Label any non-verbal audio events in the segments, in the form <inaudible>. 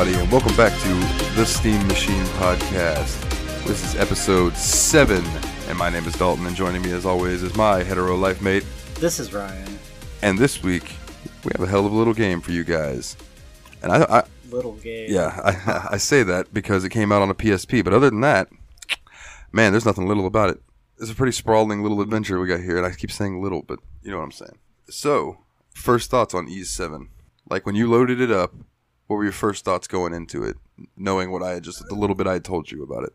everybody, and welcome back to the Steam Machine Podcast. This is episode 7, and my name is Dalton, and joining me as always is my hetero life mate. This is Ryan. And this week, we have a hell of a little game for you guys. And I, I Little game. yeah, I, <laughs> I say that because it came out on a PSP, but other than that, man, there's nothing little about it. It's a pretty sprawling little adventure we got here, and I keep saying little, but you know what I'm saying. So, first thoughts on Ys 7. Like when you loaded it up, what were your first thoughts going into it, knowing what I had just the little bit I had told you about it?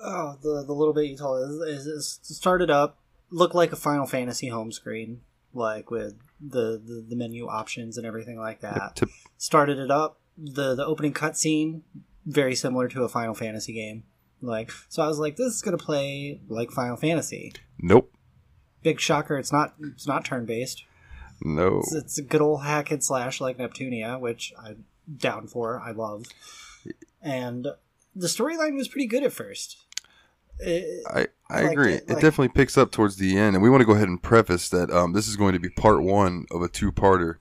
Oh, the the little bit you told is, is started up looked like a Final Fantasy home screen, like with the, the, the menu options and everything like that. Tip- Started it up. The the opening cutscene very similar to a Final Fantasy game. Like so, I was like, this is gonna play like Final Fantasy. Nope. Big shocker! It's not. It's not turn based. No. It's, it's a good old hack and slash like Neptunia, which I'm down for. I love. And the storyline was pretty good at first. It- I, I like agree. it, It, definitely picks up towards the end, and we want to go ahead and preface that um, this is going to be part one of a two-parter.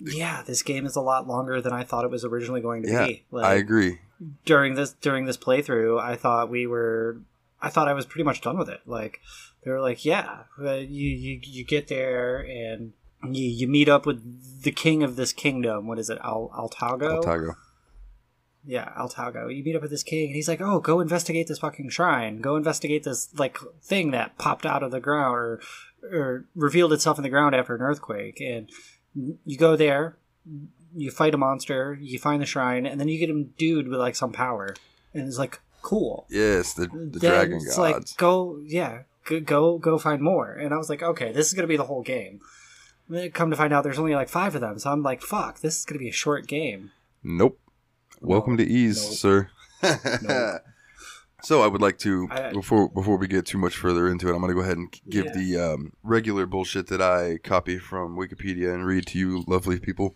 yeah, this game is a lot longer than I thought it was originally going to Yeah, be. Like, I agree. during this during this playthrough, I thought we were, I thought I was pretty much done with it. Like they were like, yeah, you you you get there and you you meet up with the king of this kingdom. What is it, Al Altago? Altago. Yeah, Altago. You meet up with this king, and he's like, "Oh, go investigate this fucking shrine. Go investigate this like thing that popped out of the ground or or revealed itself in the ground after an earthquake." And you go there, you fight a monster, you find the shrine, and then you get endued with like some power, and it's like cool. Yes, the, the Then dragon it's gods. like go, yeah, go, go go find more. And I was like, okay, this is gonna be the whole game. And then come to find out, there's only like five of them, so I'm like, fuck, this is gonna be a short game. Nope. Welcome to Ys, Nope. sir. Nope. <laughs> so I would like to I- before before we get too much further into it, I'm going to go ahead and give Yeah. the um, regular bullshit that I copy from Wikipedia and read to you, lovely people.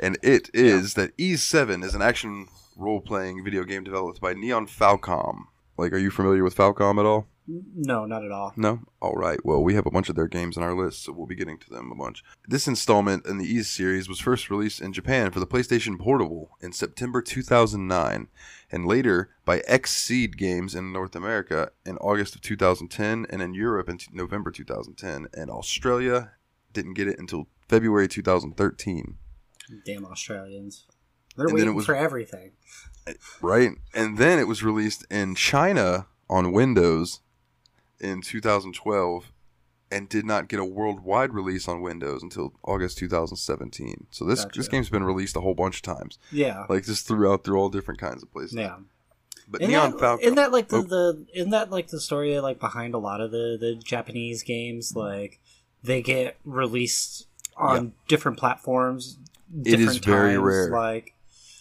And it is that Ys Seven is an action role playing video game developed by Nihon Falcom. Like, are you familiar with Falcom at all? No, not at all. No? All right. Well, we have a bunch of their games on our list, so we'll be getting to them a bunch. This installment in the Ys series was first released in Japan for the PlayStation Portable in September 2009, and later by Xseed Games in North America in August of 2010, and in Europe in t- November 2010, and Australia didn't get it until February 2013. Damn Australians. They're And waiting was- for everything. Right? And then it was released in China on Windows in 2012 and did not get a worldwide release on Windows until August 2017. So this Gotcha. this game's been released a whole bunch of times. Yeah. Like just throughout through all different kinds of places. Yeah. But Isn't Nihon that, Falcom isn't that like the, Oh. the isn't that like the story like behind a lot of the, the Japanese games? Mm-hmm. Like they get released on different platforms. It is different very rare. Like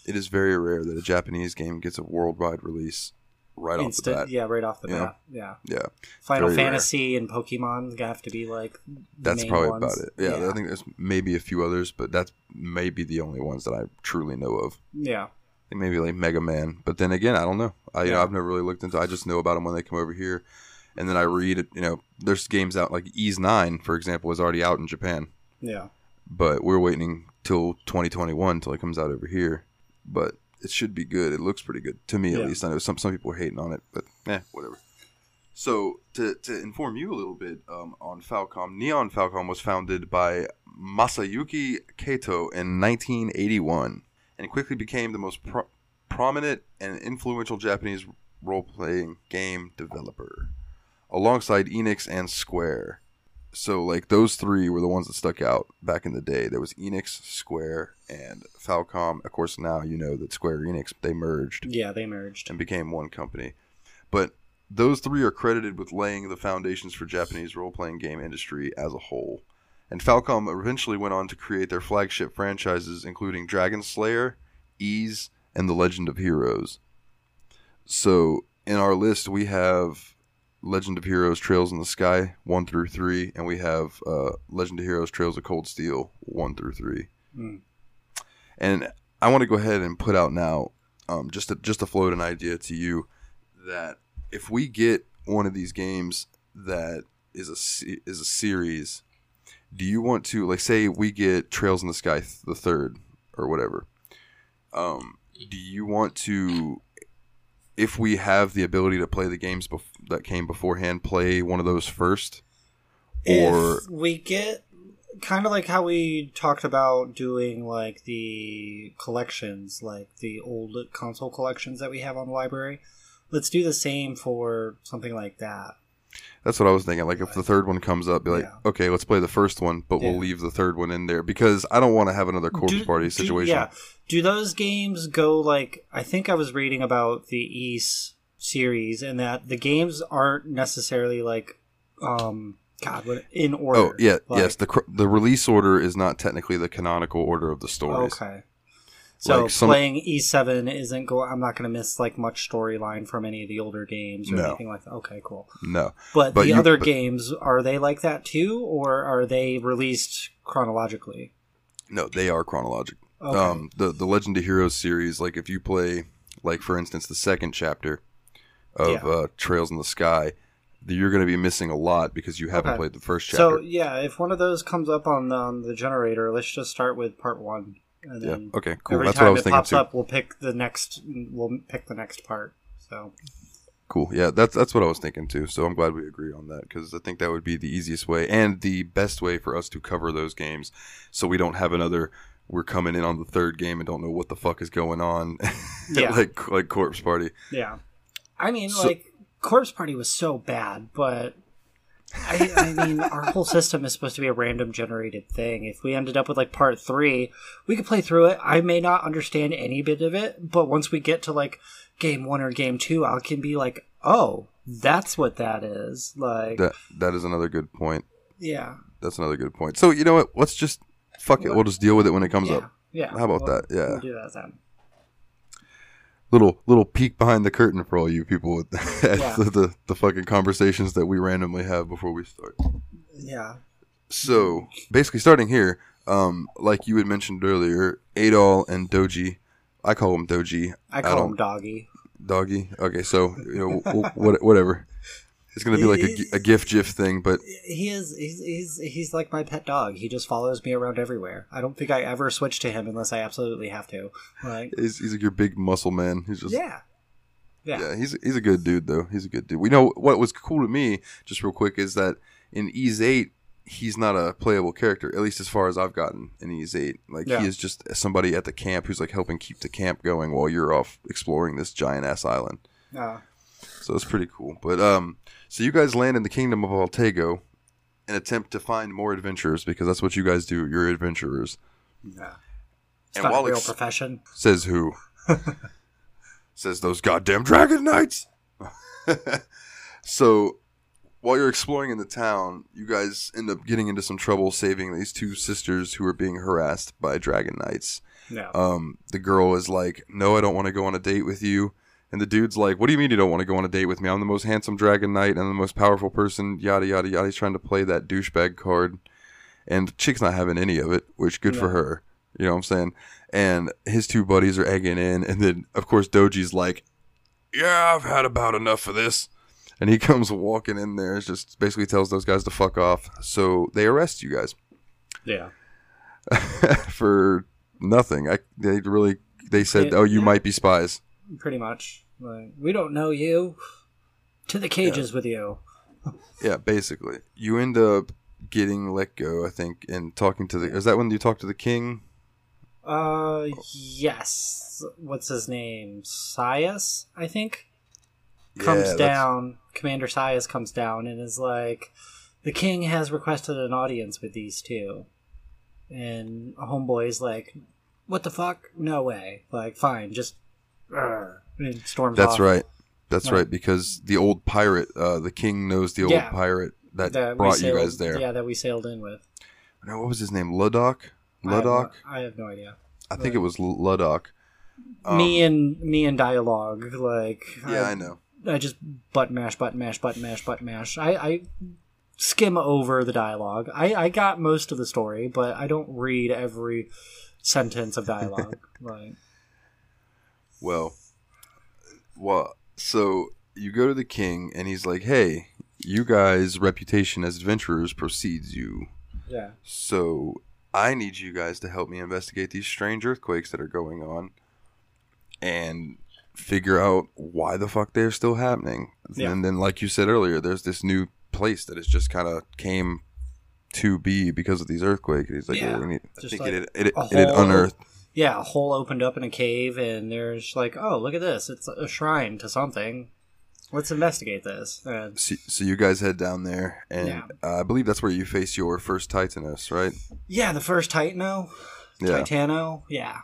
it is very rare that a Japanese game gets a worldwide release right off the bat. yeah, right off the Yeah. bat. Yeah. Yeah. Final Very rare. Fantasy and Pokemon have to be like the That's probably ones. about it. Yeah, I think there's maybe a few others, but that's maybe the only ones that I truly know of. yeah. Maybe like Mega Man. But then again, I don't know. I you know Yeah. I've never really looked into. I just know about them when they come over here, and then I read it. You know, there's games out like Ys Nine, for example, is already out in Japan, Yeah. but we're waiting till 2021 till it comes out over here. But it should be good. It looks pretty good to me at Yeah. least. I know some some people are hating on it, but eh, whatever. So to to inform you a little bit um, on Falcom, Nihon Falcom was founded by Masayuki Kato in 1981 and quickly became the most pro- prominent and influential Japanese role-playing game developer, alongside Enix and Square. So like those three were the ones that stuck out back in the day. There was Enix, Square, and Falcom. Of course, now you know that Square Enix they merged Yeah, they merged. and became one company. But those three are credited with laying the foundations for Japanese role-playing game industry as a whole. And Falcom eventually went on to create their flagship franchises, including Dragon Slayer, Ys, and The Legend of Heroes. So in our list, we have Legend of Heroes Trails in the Sky 1 through 3, and we have uh, Legend of Heroes Trails of Cold Steel 1 through 3. Mm. And I want to go ahead and put out now, um, just to, just to float an idea to you, that if we get one of these games that is a is a series, do you want to like say we get Trails in the Sky the third or whatever? Um, do you want to, if we have the ability to play the games bef- that came beforehand, play one of those first? Or if we get kind of like how we talked about doing like the collections, like the old console collections that we have on the library. Let's do the same for something like that. that's what I was thinking. Like if the third one comes up, be like, Yeah. okay, let's play the first one, but we'll leave the third one in there because I don't want to have another corpse Do- party do- situation. yeah. Do those games go like I think I was reading about the Ys series and that the games aren't necessarily like um God what in order. Oh yeah, Like- yes. The the release order is not technically the canonical order of the stories. Okay. So Like some- playing E7 isn't go. I'm not going to miss like much storyline from any of the older games or No. anything like that. Okay, cool. No, But, But the you- other but- games are they like that too, or are they released chronologically? no, they are chronological. Okay. Um, the the Legend of Heroes series, like if you play, like for instance, the second chapter of Yeah. uh, Trails in the Sky, you're going to be missing a lot because you haven't Okay. played the first chapter. so yeah, if one of those comes up on the, the generator, let's just start with part one, and yeah. Okay. Cool. every That's what I time was it thinking pops too. up, we'll pick the next. We'll pick the next part. So Cool. Yeah, that's that's what I was thinking too. So I'm glad we agree on that because I think that would be the easiest way and the best way for us to cover those games, so we don't have another. We're coming in on the third game and don't know what the fuck is going on, <laughs> Yeah. like like Corpse Party. yeah, I mean, So- like Corpse Party was so bad, but I, I mean, our whole system is supposed to be a random generated thing. If we ended up with like part three, we could play through it. I may not understand any bit of it, but once we get to like game one or game two, I can be like, oh, that's what that is. Like, That that is another good point. yeah, That's another good point. So you know what? Let's just fuck it. We'll just deal with it when it comes yeah, up. yeah. How about We'll- that? Yeah. we'll do that then. Little little peek behind the curtain for all you people with <laughs> Yeah. the, the the fucking conversations that we randomly have before we start. Yeah, So basically, starting here, um, like you had mentioned earlier, Adol and Doji. I call him Doji. I call don't- him Doggy. Doggy. Okay, so you know, w- <laughs> what, whatever. It's gonna be like a, a GIF GIF thing, but He is. He's, he's he's like my pet dog. He just follows me around everywhere. I don't think I ever switch to him unless I absolutely have to. Like, he's, he's like your big muscle man. He's just yeah, yeah, Yeah, he's he's a good dude though. He's a good dude. We know what was cool to me, just real quick, is that in Ys Eight, he's not a playable character, at least as far as I've gotten in Ys Eight. Like Yeah. he is just somebody at the camp who's like helping keep the camp going while you're off exploring this giant ass island. Uh, So it's pretty cool. But um, so you guys land in the kingdom of Altago and attempt to find more adventurers because that's what you guys do. You're adventurers. yeah. It's And not a real profession. Says who? <laughs> Says those goddamn dragon knights. <laughs> so, while you're exploring in the town, you guys end up getting into some trouble saving these two sisters who are being harassed by dragon knights. No. Um, the girl is like, "No, I don't want to go on a date with you." And the dude's like, "What do you mean you don't want to go on a date with me? I'm the most handsome dragon knight and the most powerful person." Yada yada yada. He's trying to play that douchebag card, and chick's not having any of it, which good for her. You know what I'm saying? And his two buddies are egging in, and then of course Doji's like, "Yeah, I've had about enough of this." And he <laughs> comes walking in there, just basically tells those guys to fuck off. So they arrest you guys yeah. <laughs> for nothing. I they really they said, Yeah, "Oh, you yeah. might be spies." Pretty much. Like, we don't know you. <sighs> To the cages with you. <laughs> Yeah, basically. You end up getting let go, I think, and talking to the. Is that when you talk to the king? Uh, yes. What's his name? Scias, I think. Comes Yeah, down. Commander Scias comes down and is like, the king has requested an audience with these two. And Homeboy's like, what the fuck? No way. Like, fine, just. Urgh, and storms That's off. right. That's Right. right. Because the old pirate, uh, the king knows the old Yeah. pirate that, That brought you guys there. Yeah, that we sailed in with. What was his name? Ludok. I no- I have no idea. I think it was L- Ludok. Um, me and me and dialogue like Yeah, I, I know. I just button mash button mash button mash button mash I, I skim over the dialogue I, I got most of the story but I don't read every sentence of dialogue <laughs> like Well, well, so you go to the king, and he's like, "Hey, you guys' reputation as adventurers precedes you." yeah So I need you guys to help me investigate these strange earthquakes that are going on. and figure out why the fuck they're still happening. Yeah. And then, like you said earlier, there's this new place that has just kind of came to be because of these earthquakes. He's like, Yeah. well, we need, I think like it, it, it, it unearthed. Yeah, a hole opened up in a cave, and there's like, oh, look at this. It's a shrine to something. Let's investigate this. And So, so you guys head down there, and Yeah. uh, I believe that's where you face your first Titanus, right? yeah, the first Titano, Yeah. Titano, yeah.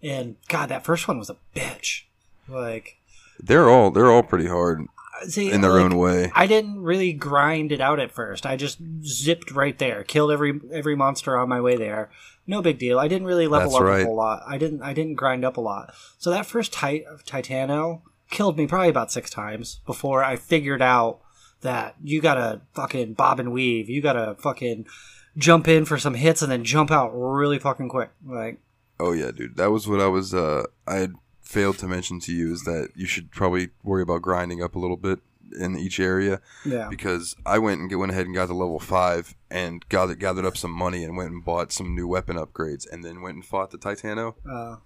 And God, that first one was a bitch. Like, They're all they're all pretty hard see, in their like, own way. I didn't really grind it out at first. I just zipped right there, killed every every monster on my way there. No big deal. I didn't really level That's up right. a whole lot. I didn't I didn't grind up a lot. So that first tit- Titano killed me probably about six times before I figured out that you gotta fucking bob and weave. You gotta fucking jump in for some hits and then jump out really fucking quick. Like Oh yeah, dude. That was what I was. Uh, I had failed to mention to you is that you should probably worry about grinding up a little bit in each area yeah, because I went and went ahead and got to level five and gathered gathered up some money and went and bought some new weapon upgrades and then went and fought the Titano uh,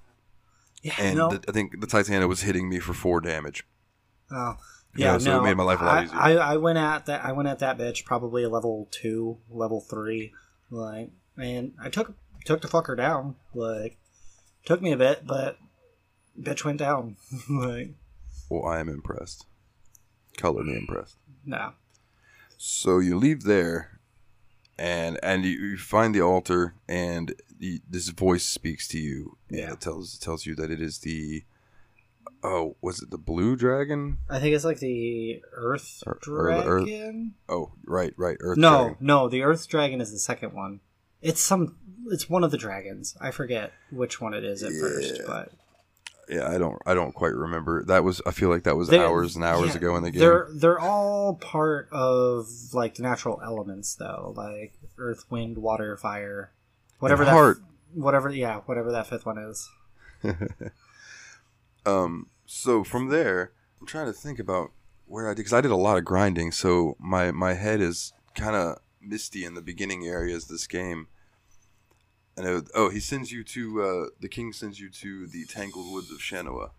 yeah, and no, the, I think the Titano was hitting me for four damage. Oh. You Yeah, so no, it made my life a lot easier. I, I went at that. I went at that bitch probably a level two, level three, like, and I took took the fucker down. Like, took me a bit, but bitch went down. <laughs> like, Well, I am impressed. Color me impressed. no, So you leave there, and and you, you find the altar, and the, this voice speaks to you, and Yeah. it tells tells you that it is the oh, was it the blue dragon? I think it's like the Earth Or- or the Earth- Dragon. Oh, right, right, Earth. no, dragon. no, the Earth Dragon is the second one. It's some. It's one of the dragons. I forget which one it is at first, but yeah, I don't, I don't quite remember. That was, I feel like that was They're- hours and hours yeah, ago in the game. They're they're all part of like the natural elements though, like earth, wind, water, fire. Whatever And that heart. whatever yeah, whatever that fifth one is. <laughs> Um, so from there, I'm trying to think about where I did because I did a lot of grinding. So my my head is kind of misty in the beginning areas of this game. And it, oh, he sends you to uh, the king sends you to the tangled woods of Shanoa.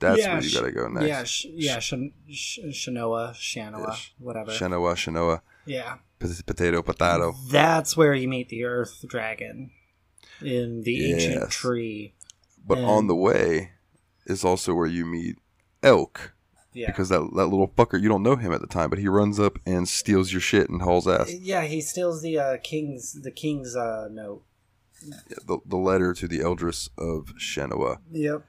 That's Yeah, where you gotta go next. Yeah, sh- yeah, Shan- sh- Shanoa, Shanoa, Yeah, sh- whatever. Shanoa, Shanoa, yeah, pot- potato, potato. that's where you meet the Earth Dragon in the ancient tree. But on the way is also where you meet Elk Yeah, because that that little fucker you don't know him at the time, but he runs up and steals your shit and hauls ass. yeah, he steals the uh, king's the king's uh, note. the, the letter to the Eldris of Shenoa. Yep.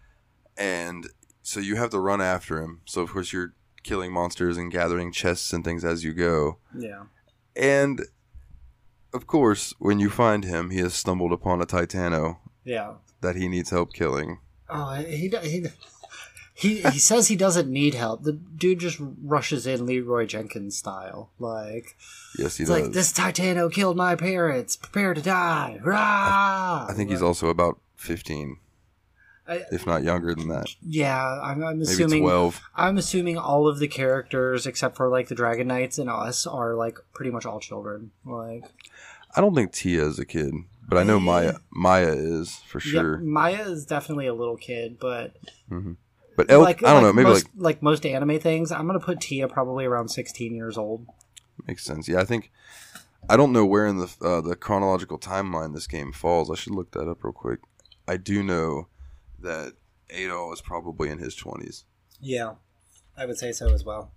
And so you have to run after him. So, of course, you're killing monsters and gathering chests and things as you go. Yeah. And, of course, when you find him, he has stumbled upon a Titano Yeah. that he needs help killing. Oh, he he he he says he doesn't need help. The dude just rushes in Leroy Jenkins style, like Yes, he does. like this Titano killed my parents. Prepare to die. Rah! I think he's also about 15, I- if not younger than that. yeah, I'm, I'm Maybe assuming 12. I'm assuming all of the characters except for like the Dragon Knights and us are like pretty much all children. Like I don't think Tia is a kid, but I know Maya <gasps> Maya is for yeah, sure. Maya is definitely a little kid, but mm-hmm. But Elk, like I don't like know, maybe most, like like most anime things, I'm gonna put Tia probably around 16 years old. Makes sense. Yeah, I think I don't know where in the uh, the chronological timeline this game falls. I should look that up real quick. I do know that Adol is probably in his twenties. Yeah, I would say so as well.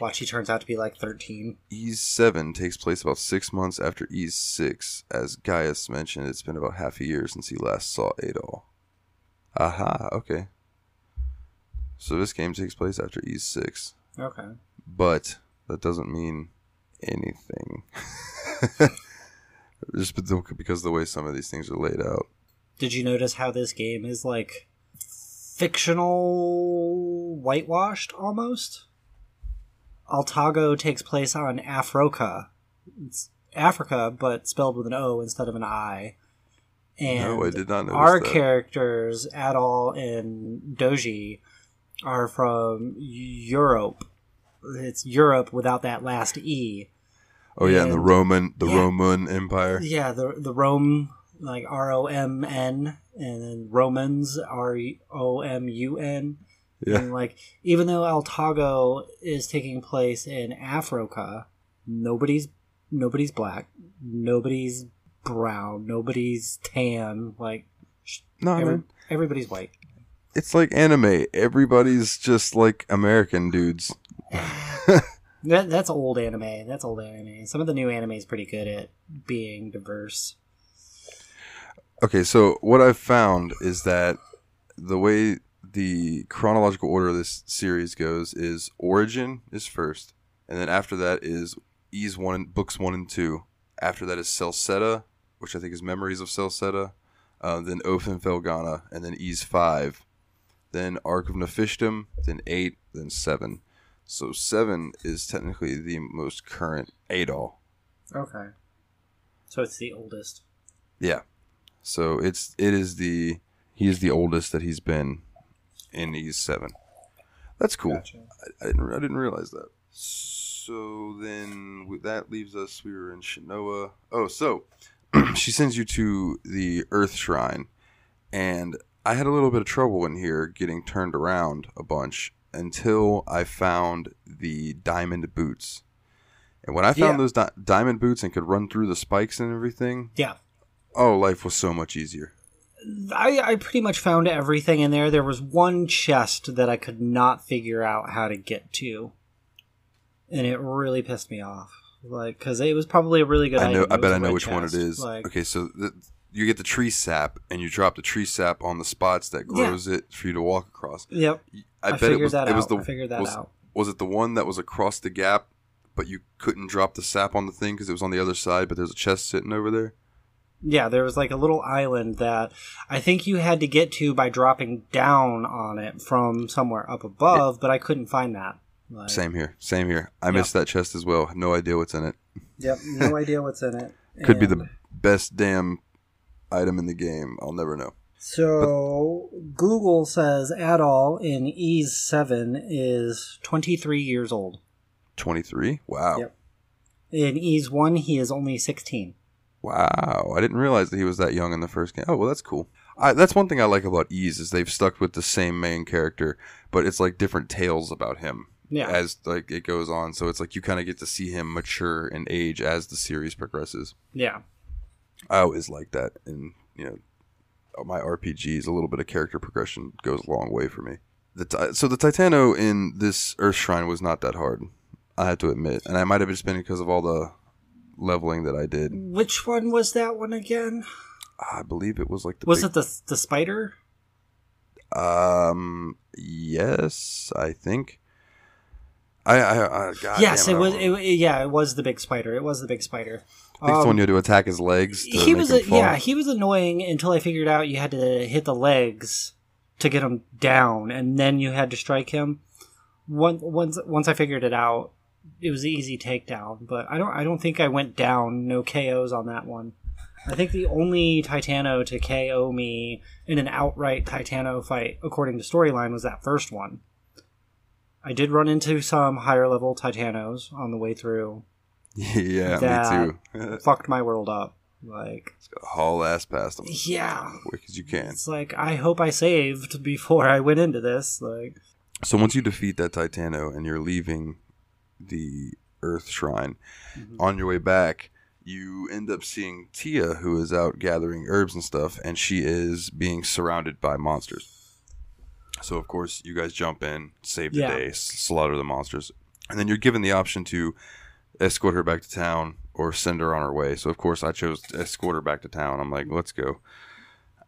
Watch, he turns out to be like 13. Ys seven takes place about six months after Ys six. As Gaius mentioned, it's been about half a year since he last saw Adol. Aha. Okay. So this game takes place after E6. Okay. but that doesn't mean anything. <laughs> Just because of the way some of these things are laid out. Did you notice how this game is like fictional whitewashed almost? Altago takes place on Afroka. It's Africa, but spelled with an O instead of an I. And no, I did not notice our that. characters, Adol and Doji, are from Europe. It's Europe without that last E. oh yeah, and the Roman, the yeah. Roman Empire. Yeah, the the Rome like R O M N, and then Romans R O M U N. Yeah. And like, even though El Altago is taking place in Africa, nobody's nobody's black, nobody's brown, nobody's tan. Like, No, I every, mean, everybody's white. It's like anime. Everybody's just like American dudes. <laughs> That, that's old anime. That's old anime. Some of the new anime is pretty good at being diverse. Okay, so what I've found is that the way the chronological order of this series goes is Origin is first, and then after that is Ys one, books one and two. After that is Celceta, which I think is Memories of Celceta. Uh, then Oath and Felghana, and then Ys five. Then Ark of Napishtim, then eight, then seven. So seven is technically the most current Adol. Okay. So it's the oldest. Yeah. So it's it is the he is the oldest that he's been in these seven. That's cool. Gotcha. I, I didn't I didn't realize that. So then with that leaves us. We were in Shinoa. Oh, so <clears throat> she sends you to the Earth Shrine, and I had a little bit of trouble in here getting turned around a bunch until I found the diamond boots. And when I found Yeah. those di- diamond boots and could run through the spikes and everything, Yeah. oh, life was so much easier. I, I pretty much found everything in there. There was one chest that I could not figure out how to get to, and it really pissed me off. Like, because it was probably a really good. I know. I bet I know which one it is. Like, okay, so the, you get the tree sap, and you drop the tree sap on the spots that Yeah. grows it for you to walk across. Yep, I, I, bet figured it was. that it was out. the. I figured that was, out. was it the one that was across the gap, but you couldn't drop the sap on the thing because it was on the other side? But there's a chest sitting over there. Yeah, there was like a little island that I think you had to get to by dropping down on it from somewhere up above, but I couldn't find that. Like, Same here. Same here. I Yeah. missed that chest as well. No idea what's in it. Yep, no <laughs> idea what's in it. Could be the best damn item in the game. I'll never know. So Google says Adol in Ys Seven is 23 years old. Twenty three. Wow. Yep. In Ys One, he is only 16. Wow, I didn't realize that he was that young in the first game. Oh well, that's cool. I, that's one thing I like about Ys is they've stuck with the same main character, but it's like different tales about him Yeah, as like it goes on. So it's like you kind of get to see him mature in age as the series progresses. yeah, I always like that, and you know, my RPGs a little bit of character progression goes a long way for me. The so the Titano in this Earth Shrine was not that hard, I have to admit, and I might have just been because of all the leveling that I did. Which one was that one again? I believe it was like the Was big- it the the spider? Um. Yes, I think. I. I. I God yes, damn it was. It, yeah, it was the big spider. It was the big spider. I the Um, one you had to attack his legs. To he was him a, fall. yeah he was annoying until I figured out you had to hit the legs to get him down, and then you had to strike him. Once once once I figured it out, it was an easy takedown. But I don't I don't think I went down. No KOs on that one. I think the only Titano to KO me in an outright Titano fight, according to storyline, was that first one. I did run into some higher level Titanos on the way through. <laughs> yeah, me too. <laughs> Fucked my world up. Like, Haul ass past him yeah. quick as you can. It's like I hope I saved before I went into this. Like, So once you defeat that Titano and you're leaving the Earth Shrine, Mhm. on your way back, you end up seeing Tia, who is out gathering herbs and stuff, and she is being surrounded by monsters. So of course, you guys jump in, save the Yeah. day, slaughter the monsters, and then you're given the option to escort her back to town or send her on her way. So of course, I chose to escort her back to town. I'm like, let's go.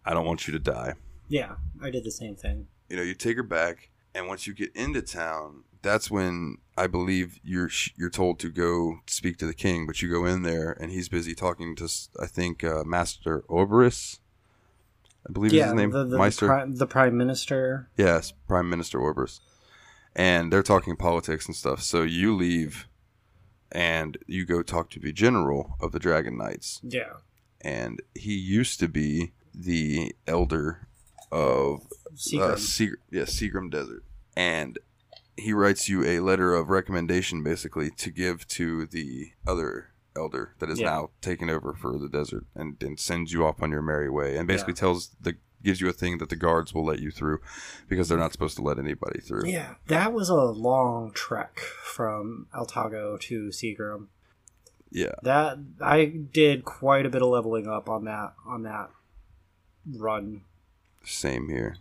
I don't want you to die yeah, I did the same thing. you know, you take her back, and once you get into town, that's when I believe you're you're told to go speak to the king. But you go in there, and he's busy talking to I think uh, Master Orberus. I believe is his name, the, the, Meister. the, prime, the prime minister. yes, Prime Minister Orberus, and they're talking politics and stuff. So you leave, and you go talk to the general of the Dragon Knights, Yeah, and he used to be the elder of Seagram. uh, Seag- yeah, Seagram Desert, and he writes you a letter of recommendation, basically, to give to the other elder that is Yeah. now taken over for the desert and, and sends you off on your merry way and basically tells the gives you a thing that the guards will let you through because they're not supposed to let anybody through. Yeah, that was a long trek from Altago to Seagram. Yeah. That I did quite a bit of leveling up on that on that run. Same here.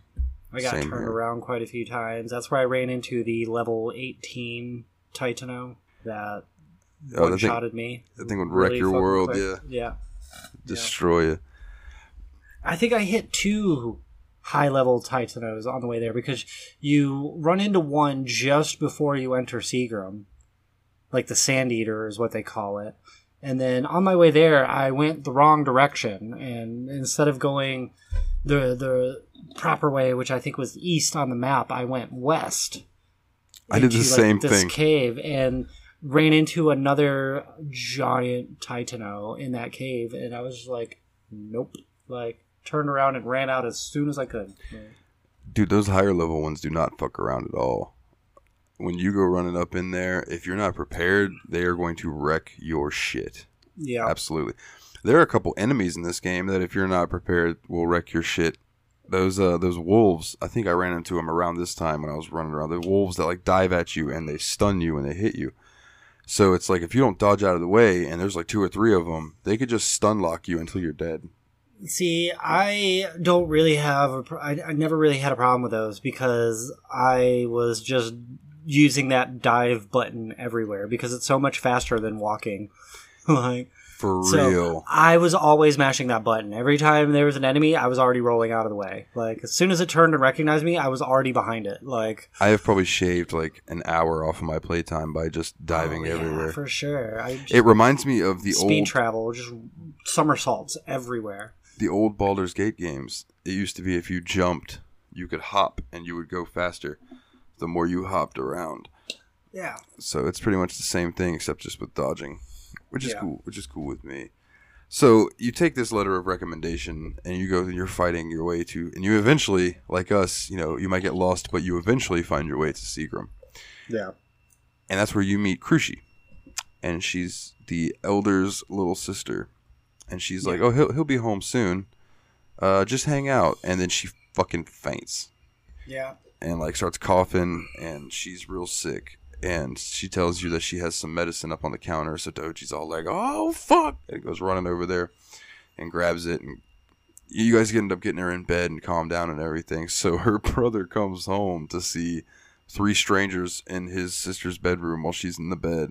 I got Same turned here. around quite a few times. That's where I ran into the level 18 Titano that Oh, one shotted me. that thing would wreck your world, quick. yeah. Yeah. Destroy you. I think I hit two high level Titanos on the way there because you run into one just before you enter Seagram. Like the Sand Eater is what they call it. And then on my way there, I went the wrong direction. And instead of going the, the proper way, which I think was east on the map, I went west. I did the into, same this thing. cave and ran into another giant Titano in that cave. And I was like, nope. Like, turned around and ran out as soon as I could. Dude, those higher level ones do not fuck around at all. When you go running up in there, if you're not prepared, they are going to wreck your shit. Yeah. Absolutely. There are a couple enemies in this game that if you're not prepared will wreck your shit. Those uh those wolves, I think I ran into them around this time when I was running around. The wolves that like dive at you and they stun you and they hit you. So it's like if you don't dodge out of the way and there's like two or three of them, they could just stun lock you until you're dead. See, I don't really have a. pr- I, I never really had a problem with those because I was just using that dive button everywhere because it's so much faster than walking. <laughs> like, For so real. I was always mashing that button. Every time there was an enemy, I was already rolling out of the way. Like, as soon as it turned and recognized me, I was already behind it. Like, I have probably shaved like an hour off of my playtime by just diving oh, yeah, everywhere. for sure. It reminds me of the speed old speed travel, just somersaults everywhere. The old Baldur's Gate games. It used to be if you jumped, you could hop and you would go faster. The more you hopped around. Yeah. So it's pretty much the same thing except just with dodging, which is Yeah. cool. Which is cool with me. So you take this letter of recommendation and you go. and You're fighting your way to, and you eventually, like us, you know, you might get lost, but you eventually find your way to Seagram, Yeah. and that's where you meet Crushi, and she's the elder's little sister, and she's like, "Oh, he'll he'll be home soon. Uh, just hang out," and then she fucking faints. Yeah. and like starts coughing and she's real sick. And she tells you that she has some medicine up on the counter. So Doji's all like oh fuck. And goes running over there and grabs it. And you guys end up getting her in bed and calm down and everything. So <laughs> her brother comes home to see three strangers in his sister's bedroom while she's in the bed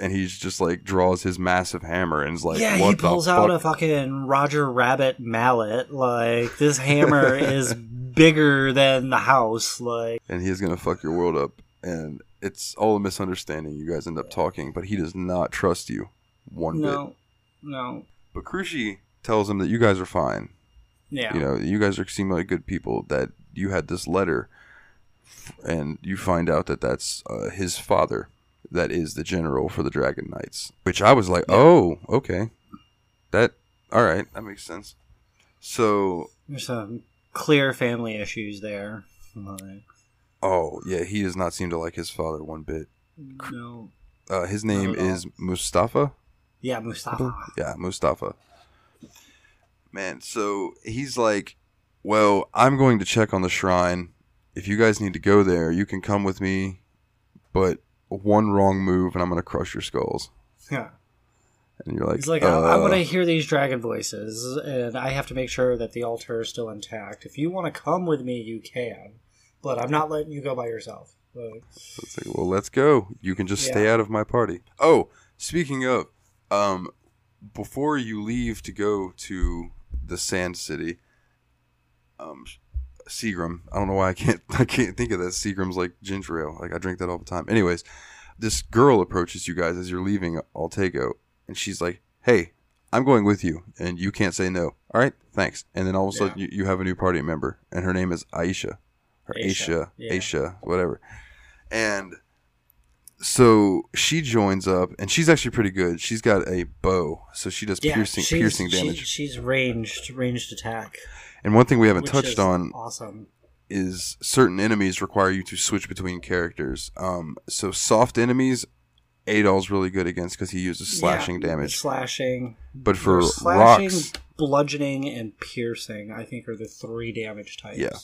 and he's just like draws his massive hammer and is like yeah, he pulls out a fucking Roger Rabbit mallet. Like this hammer <laughs> is bigger than the house. Like and he's gonna fuck your world up. And it's all a misunderstanding. You guys end up talking, but he does not trust you one bit. no, no, But Crushi tells him that you guys are fine. yeah, You know, you guys are seem like good people. That you had this letter, and you find out that that's uh, his father. That is the general for the Dragon Knights. Which I was like, oh, okay, that all right, that makes sense. So There's some clear family issues there. Oh yeah, he does not seem to like his father one bit. no, Uh, his name is Mustafa. yeah, Mustafa. Yeah, Mustafa. Man, so he's like, "Well, I'm going to check on the shrine. If you guys need to go there, you can come with me, but one wrong move and I'm going to crush your skulls." Yeah, And you're like, he's like, I, I uh, want to hear these dragon voices, and I have to make sure that the altar is still intact. If you want to come with me, you can, but I'm not letting you go by yourself. Like, It's like, well, let's go. You can just stay out of my party. Oh, speaking of, um, before you leave to go to the Sand City, um, Seagram. I don't know why I can't <laughs> I can't think of that. Seagram's like ginger ale. Like I drink that all the time. Anyways, this girl approaches you guys as you're leaving Altago, and she's like, "Hey, I'm going with you, and you can't say no. All right, thanks." And then all of a sudden, you, you have a new party member, and her name is Aisha, or Aisha, Aisha, yeah. Aisha, whatever. And so she joins up, and she's actually pretty good. She's got a bow, so she does yeah, piercing piercing she- damage. she's ranged, ranged attack. And one thing we haven't touched on Awesome. is certain enemies require you to switch between characters. Um, so soft enemies Adol's really good against because he uses slashing Yeah, damage. Slashing. But for slashing, rocks, bludgeoning, and piercing, I think are the three damage types. Yeah.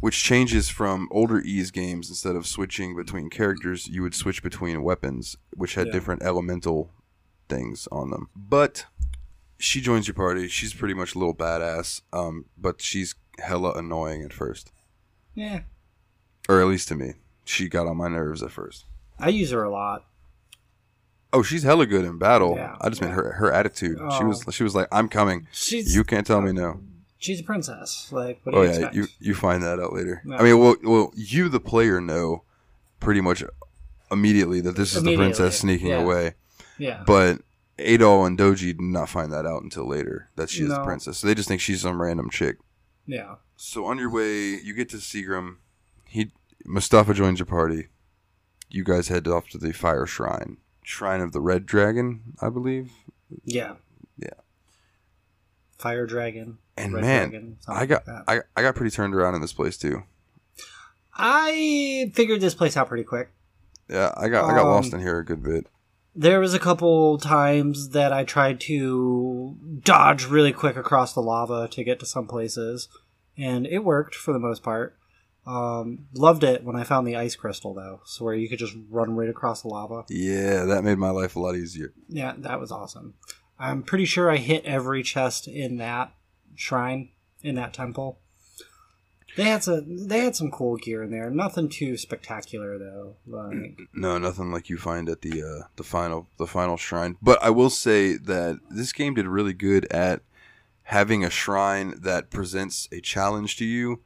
which changes from older Ys games, instead of switching between characters, you would switch between weapons, which had Yeah. different elemental things on them. But she joins your party. She's pretty much a little badass, um, but she's hella annoying at first, Yeah. or at least to me. She got on my nerves at first. I use her a lot. Oh, she's hella good in battle. Yeah, I just yeah. her her attitude. She was Oh. she was like, "I'm coming. She's You can't tell me no." she's a princess. Like, what do Oh you yeah, expect? you you find that out later. Yeah. I mean, well, well, you the player know pretty much immediately that this is the princess sneaking yeah. away, yeah. but Adol and Doji did not find that out until later that she is the princess. So they just think she's some random chick. yeah. So on your way, you get to Seagram. He Mustafa joins your party. You guys head off to the fire shrine, shrine of the red dragon, I believe. Yeah. Yeah. Fire dragon. And red man, dragon, I got like. I, I got pretty turned around in this place too. I figured this place out pretty quick. Yeah, I got I got lost Um, in here a good bit. There was a couple times that I tried to dodge really quick across the lava to get to some places, and it worked for the most part. Um, loved it when I found the ice crystal though, so where you could just run right across the lava. Yeah, that made my life a lot easier. Yeah, that was awesome. I'm pretty sure I hit every chest in that shrine in that temple. They had some they had some cool gear in there. Nothing too spectacular though. Like No, nothing like you find at the uh, the final the final shrine. But I will say that this game did really good at having a shrine that presents a challenge to you,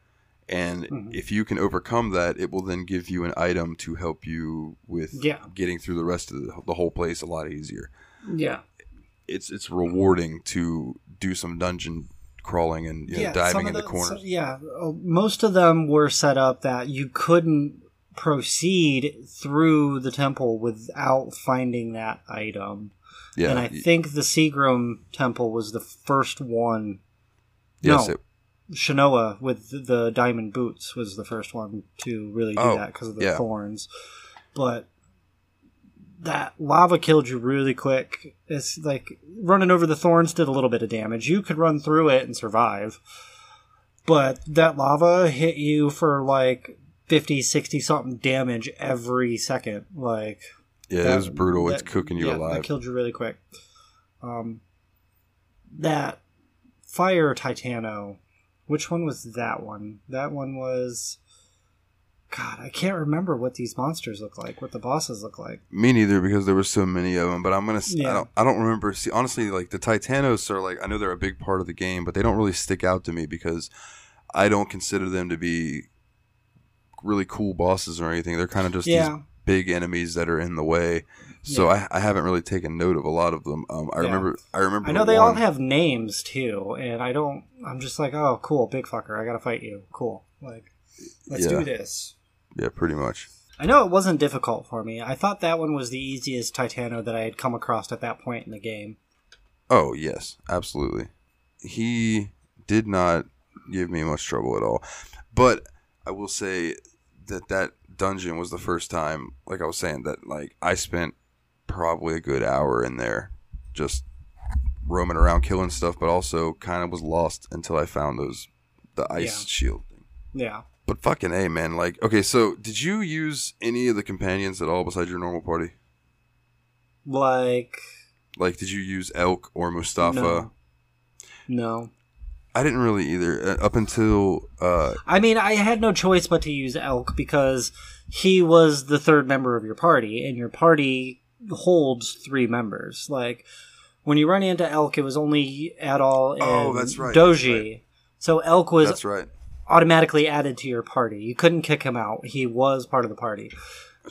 and Mhm. if you can overcome that, it will then give you an item to help you with Yeah. getting through the rest of the, the whole place a lot easier. yeah. It's it's rewarding to do some dungeon crawling and you know, diving in into the- corners. so- yeah, uh, most of them were set up that you couldn't proceed through the temple without finding that item. yeah, and I think the Seagram temple was the first one. yes, no. it- Shinoa with the diamond boots was the first one to really do Oh, that because of the yeah. thorns. But that lava killed you really quick. It's like running over the thorns did a little bit of damage. You could run through it and survive. But that lava hit you for like 50, 60 something damage every second. Like yeah, that- it was brutal. it's cooking you yeah, alive. That killed you really quick. Um, that fire Titano. Which one was that one? That one was. God, I can't remember what these monsters look like. What the bosses look like. Me neither, because there were so many of them. But I'm gonna. s- I Yeah. don't. I don't remember. See, honestly, like the Titanos are like I know they're a big part of the game, but they don't really stick out to me because I don't consider them to be really cool bosses or anything. They're kind of just Yeah. these big enemies that are in the way. So I, I haven't really taken note of a lot of them. Um, I Yeah. remember. I remember. I know they all have names too, and I don't. I'm just like, oh, cool, big fucker. I gotta fight you. Cool. Like, let's Yeah. do this. Yeah, pretty much. I know it wasn't difficult for me. I thought that one was the easiest Titano that I had come across at that point in the game. Oh yes, absolutely. He did not give me much trouble at all. But I will say that that dungeon was the first time, like I was saying, that like I spent probably a good hour in there, just roaming around killing stuff, but also kind of was lost until I found those the ice Yeah. shield thing. Yeah. But fucking a man, like okay, so did you use any of the companions at all besides your normal party? Like Like, did you use Elk or Mustafa? No. No. I didn't really either. Uh, up until uh, I mean, I had no choice but to use Elk because he was the third member of your party, and your party holds three members. Like when you run into Elk, it was only Adol and Oh, that's right, Doji. that's So Elk was that's right. Automatically added to your party. You couldn't kick him out. He was part of the party.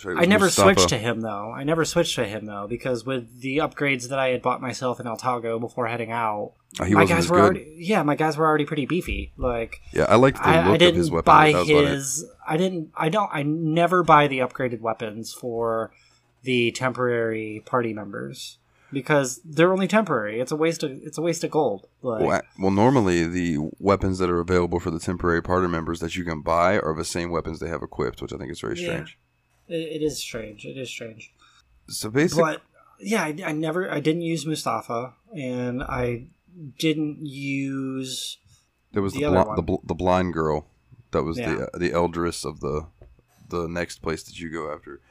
Right. I never Mustafa. switched to him though. I never switched to him though because with the upgrades that I had bought myself in Altago before heading out, Oh, my guys were good. already yeah, my guys were already pretty beefy. Like Yeah, I liked the I, look I didn't of his weapon. buy that was about it. his. I didn't. I don't. I never buy the upgraded weapons for the temporary party members because they're only temporary. It's a waste of. It's a waste of gold. Like, Well, well, normally the weapons that are available for the temporary party members that you can buy are the same weapons they have equipped, which I think is very Yeah. strange. it, it is strange. It is strange. So basically, but yeah, I, I never, I didn't use Mustafa, and I didn't use. there was the the other bl- the, bl- the blind girl that was Yeah. the uh, the eldress of the the next place that you go after.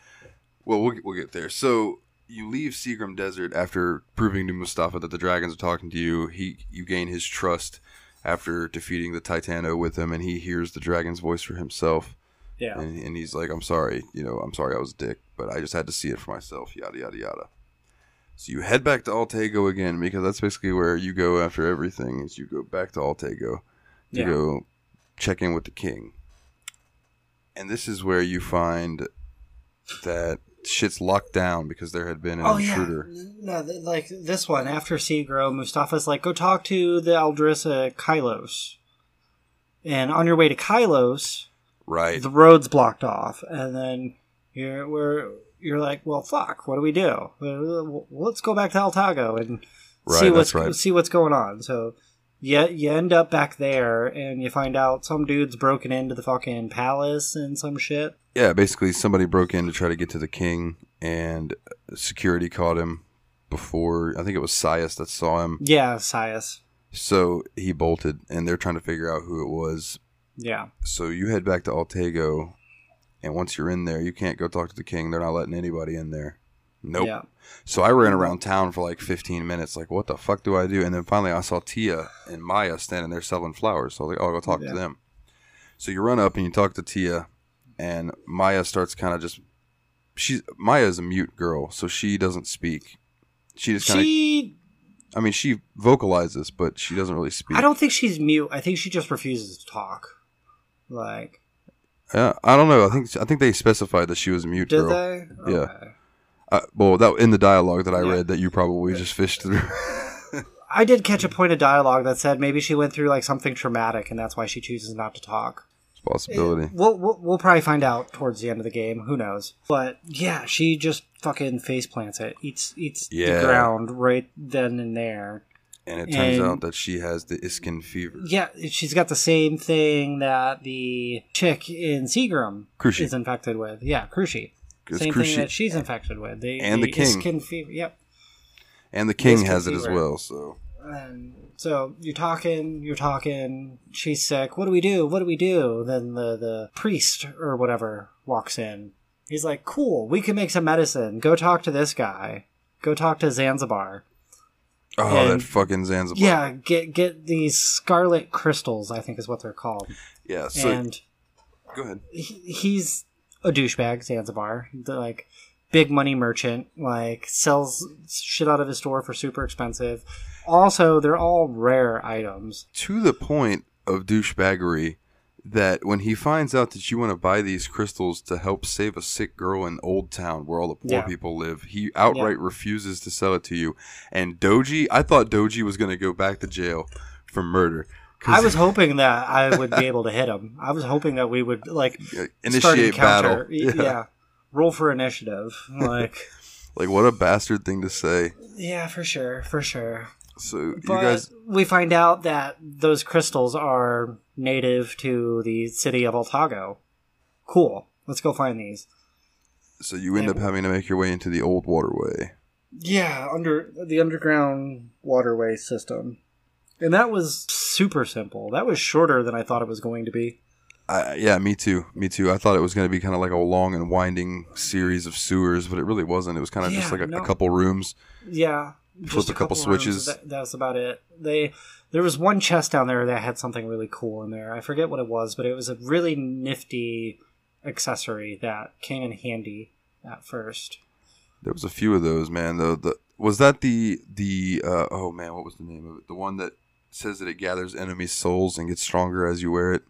Well, we'll we'll get there. So you leave Seagram Desert after proving to Mustafa that the dragons are talking to you. He you gain his trust after defeating the Titano with him, and he hears the dragon's voice for himself. Yeah, and, and he's like, "I'm sorry, you know, I'm sorry I was a dick, but I just had to see it for myself." Yada yada yada. So you head back to Altago again because that's basically where you go after everything. Is you go back to Altago to Yeah. go check in with the king, and this is where you find that shit's locked down because there had been an Oh intruder. yeah, no, th- like this one after Seagro, Mustafa's like, go talk to the Eldris at Kylos, and on your way to Kylos, Right. the road's blocked off, and then you're we're you're like, well, fuck, what do we do? Let's go back to Altago and see what's right. see what's going on. So. Yeah, you end up back there, and you find out some dude's broken into the fucking palace and some shit. Yeah, basically somebody broke in to try to get to the king, and security caught him before. I think it was Scias that saw him. Yeah, Scias. So he bolted, and they're trying to figure out who it was. Yeah, So you head back to Altago, and once you're in there, you can't go talk to the king. They're not letting anybody in there. Nope. yeah. So I ran around town for like 15 minutes, like, what the fuck do I do? And then finally I saw Tia and Maya standing there selling flowers. So I was like, oh, I'll go talk Yeah. to them. So you run up and you talk to Tia, and Maya starts kind of just. She's Maya is a mute girl, so she doesn't speak. She just kind of. She I mean, she vocalizes, but she doesn't really speak. I don't think she's mute. I think she just refuses to talk. Like, Yeah, I don't know. I think I think they specified that she was a mute did girl. they? Yeah. Okay. Uh, well, that in the dialogue that I Yeah. read that you probably just fished through. <laughs> I did catch a point of dialogue that said maybe she went through like something traumatic and that's why she chooses not to talk. Possibility. We'll, we'll we'll probably find out towards the end of the game. Who knows? But yeah, she just fucking face plants it, eats eats Yeah. the ground right then and there. And it turns And- out that she has the Iskin fever. Yeah, she's got the same thing that the chick in Seagram Cruci. is infected with. Yeah, Cruci. It's Same Cruci. thing that she's infected with. The, And the king. Iskin fever. Yep. And the king Iskin has it as well. So And so you're talking, you're talking. She's sick. What do we do? What do we do? Then the the priest or whatever walks in. He's like, "Cool, we can make some medicine. Go talk to this guy. Go talk to Zanzibar. oh, And- that fucking Zanzibar. Yeah, get get these scarlet crystals. I think is what they're called. yeah. So and go ahead. he- he's a douchebag, Zanzibar. The, like big money merchant. Like sells shit out of his store for super expensive. Also, they're all rare items. To the point of douchebaggery that when he finds out that you want to buy these crystals to help save a sick girl in Old Town where all the poor Yeah. people live, he outright refuses to sell it to you. And Dogi, I thought Dogi was going to go back to jail for murder. I was hoping that I would be able to hit him. I was hoping that we would like <laughs> initiate battle. Y- <laughs> Yeah. Roll for initiative. <laughs> Like Like what a bastard thing to say. yeah, for sure, for sure. So you guys we find out that those crystals are native to the city of Altago. Cool. Let's go find these. so you end Yeah. up having to make your way into the old waterway. Yeah, under the underground waterway system. And that was super simple. That was shorter than I thought it was going to be. I, yeah, me too. Me too. I thought it was going to be kind of like a long and winding series of sewers, but it really wasn't. It was kind of just like a, no. a couple rooms. Yeah, Flip a couple rooms. switches. That, that was about it. They there was one chest down there that had something really cool in there. I forget what it was, but it was a really nifty accessory that came in handy at first. There was a few of those, man. The the was that the the uh, oh man, what was the name of it? The one that says that it gathers enemy souls and gets stronger as you wear it.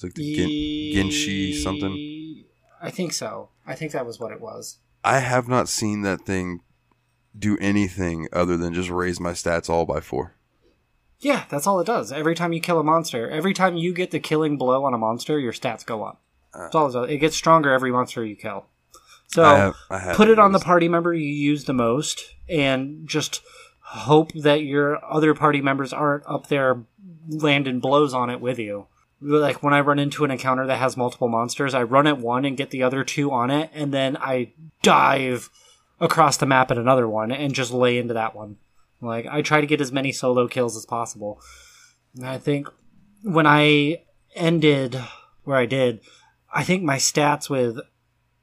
It's like the Gin, Ginshi something. I think so. I think that was what it was. I have not seen that thing do anything other than just raise my stats all by four. Yeah, that's all it does. Every time you kill a monster, every time you get the killing blow on a monster, your stats go up. Uh, that's all it does. It gets stronger every monster you kill. So I have, I have put it on the party member you use the most, and just hope that your other party members aren't up there landing blows on it with you. Like when I run into an encounter that has multiple monsters, I run at one and get the other two on it, and then I dive across the map at another one and just lay into that one. Like I try to get as many solo kills as possible. And I think when I ended where I did, I think my stats with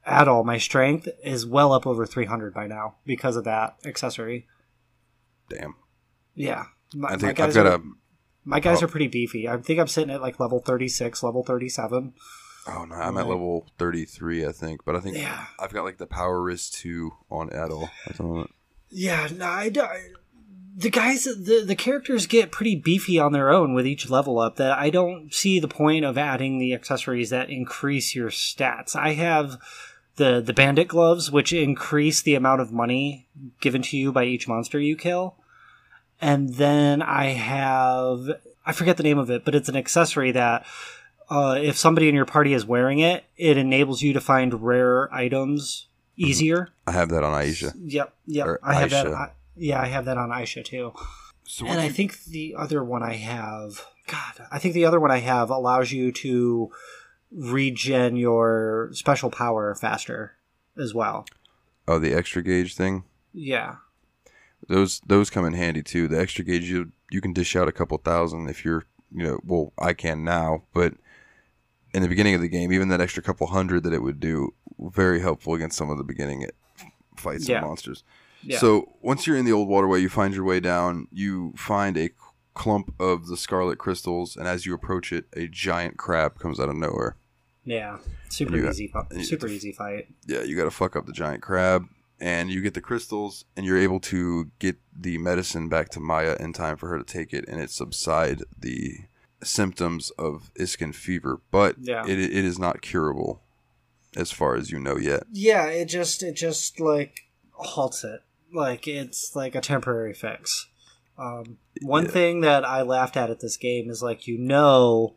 at all my strength is well up over 300 by now because of that accessory. Damn. Yeah. My, I think I've got are, a. my guys oh. are pretty beefy. I think I'm sitting at like level 36, level 37. Oh no, I'm at level 33, I think. But I think Yeah. I've got like the power wrist two on Adol at the moment. Yeah, no, I, I- the guys, the the characters get pretty beefy on their own with each level up. That I don't see the point of adding the accessories that increase your stats. I have the the bandit gloves, which increase the amount of money given to you by each monster you kill, and then I have I forget the name of it, but it's an accessory that. Uh, if somebody in your party is wearing it, it enables you to find rare items easier. I have that on Aisha. Yep, yep. Or I have that. I, yeah, I have that on Aisha too. So and once I think the other one I have, God, I think the other one I have allows you to regen your special power faster as well. oh, the extra gauge thing. Yeah, Those those come in handy too. The extra gauge you you can dish out a couple thousand if you're you know well I can now, but in the beginning of the game, even that extra couple hundred that it would do, very helpful against some of the beginning fights Yeah. and monsters. yeah, So once you're in the old waterway, you find your way down. You find a clump of the scarlet crystals, and as you approach it, a giant crab comes out of nowhere. yeah. Super you easy, you- super easy fight. Yeah, you got to fuck up the giant crab, and you get the crystals, and you're able to get the medicine back to Maya in time for her to take it, and it subside the symptoms of Iskin fever. But Yeah. it, it is not curable, as far as you know yet. Yeah, it just it just like halts it. Like it's like a temporary fix. Um, one Yeah. thing that I laughed at at this game is like you know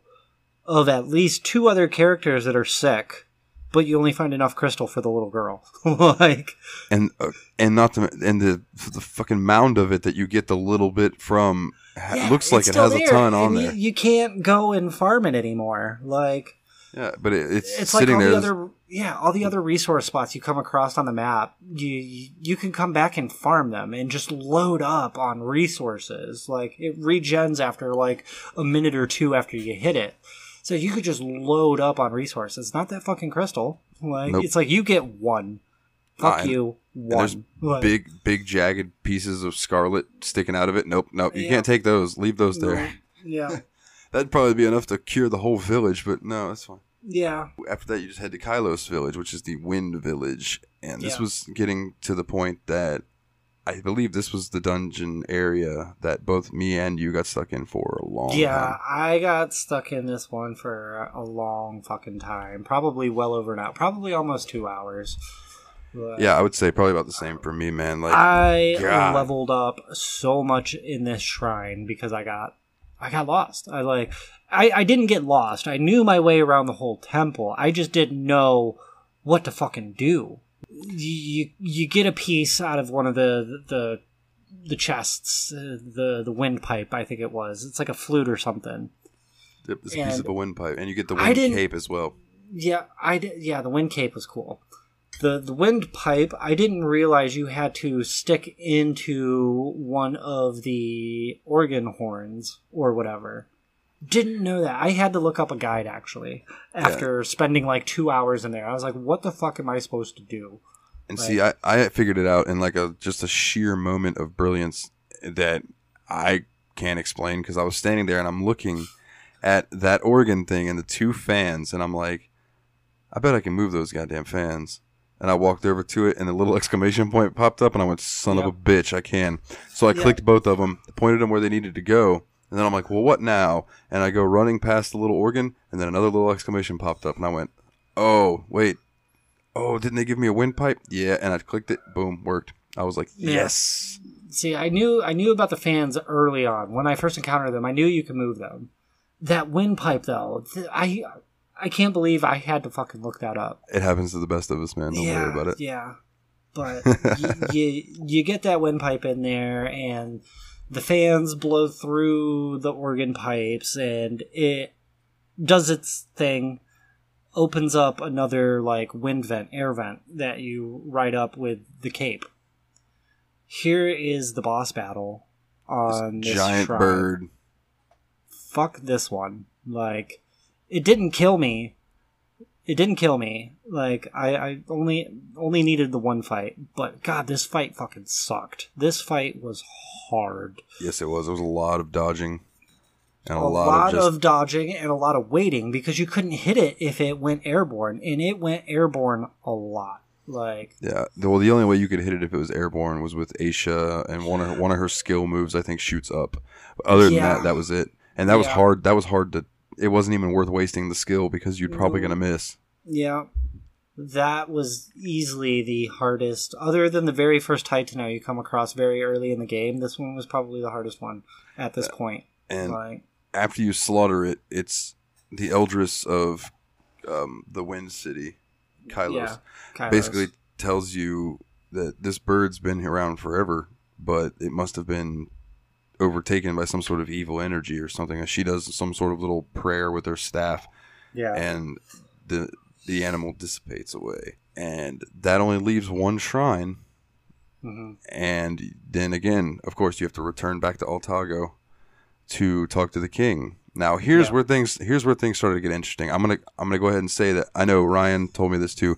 of at least two other characters that are sick, but you only find enough crystal for the little girl. <laughs> like and uh, and not to and the the fucking mound of it that you get the little bit from ha- yeah, looks like it has there, a ton on and there. You, can't go and farm it anymore. Like yeah, but it, it's, it's like all there. the other yeah all the other resource spots you come across on the map you you- you can come back and farm them and just load up on resources like it regens after like a minute or two after you hit it so you could just load up on resources not that fucking crystal like Nope. it's like you get one fuck and- you and there's one Like, big, big, jagged pieces of scarlet sticking out of it. Nope, nope. You Yeah. can't take those. Leave those there. no, yeah <laughs> That'd probably be enough to cure the whole village, but no, that's fine. yeah After that, you just head to Kylos village, which is the Wind Village, and this Yeah. was getting to the point that I believe this was the dungeon area that both me and you got stuck in for a long yeah, time. I got stuck in this one for a long fucking time. Probably well over an hour. Probably almost two hours. But Yeah, I would say probably about the same for me, man. Like, I God. leveled up so much in this shrine because I got I got lost. I like I, I didn't get lost. I knew my way around the whole temple. I just didn't know what to fucking do. You you get a piece out of one of the the the chests, uh, the the windpipe. I think it was. It's like a flute or something. It's a piece And of a windpipe, and you get the wind cape as well. Yeah, I did, yeah, the wind cape was cool. The the windpipe, I didn't realize you had to stick into one of the organ horns or whatever. Didn't know that. I had to look up a guide actually after spending like 2 hours in there. I was like, what the fuck am I supposed to do? And see, I, I figured it out in like a just a sheer moment of brilliance that I can't explain because I was standing there and I'm looking at that organ thing and the two fans, and I'm like, I bet I can move those goddamn fans. And I walked over to it, and a little <laughs> exclamation point popped up, and I went, "Son of a bitch, I can!" So I Yeah. clicked both of them, pointed them where they needed to go, and then I'm like, "Well, what now?" And I go running past the little organ, and then another little exclamation popped up, and I went, "Oh, wait, oh, didn't they give me a windpipe?" Yeah, and I clicked it, boom, worked. I was like, Yeah. "Yes." See, I knew I knew about the fans early on. When I first encountered them, I knew you could move them. That windpipe though, th- I I can't believe I had to fucking look that up. It happens to the best of us, man. Don't worry about it. Yeah, but <laughs> y- you you get that windpipe in there, and the fans blow through the organ pipes, and it does its thing. opens up another like wind vent, air vent that you ride up with the cape. Here is the boss battle on this Giant shrine. bird. Fuck this one. Like, it didn't kill me. It didn't kill me. Like, I, I only only needed the one fight, but God, this fight fucking sucked. This fight was hard. Yes, it was. It was a lot of dodging and a, a lot, lot, of just of dodging and a lot of waiting because you couldn't hit it if it went airborne, and it went airborne a lot. Like, yeah. Well, the only way you could hit it if it was airborne was with Aisha, and one of her, one of her skill moves I think shoots up. But other than Yeah. that, that was it. And that was hard. That was hard to. It wasn't even worth wasting the skill because you'd probably No. gonna miss. yeah, that was easily the hardest. Other than the very first Titanite you come across very early in the game, this one was probably the hardest one at this point. And Like, after you slaughter it, it's the Eldris of um, the Wind City, Kylos. yeah, Kairos. basically tells you that this bird's been around forever, but it must have been overtaken by some sort of evil energy or something. She does some sort of little prayer with her staff, yeah, and the the animal dissipates away. And that only leaves one shrine. hmm And then again, of course, you have to return back to Altago to talk to the king. Now, here's Yeah. where things here's where things started to get interesting. I'm gonna I'm gonna go ahead and say that I know Ryan told me this too.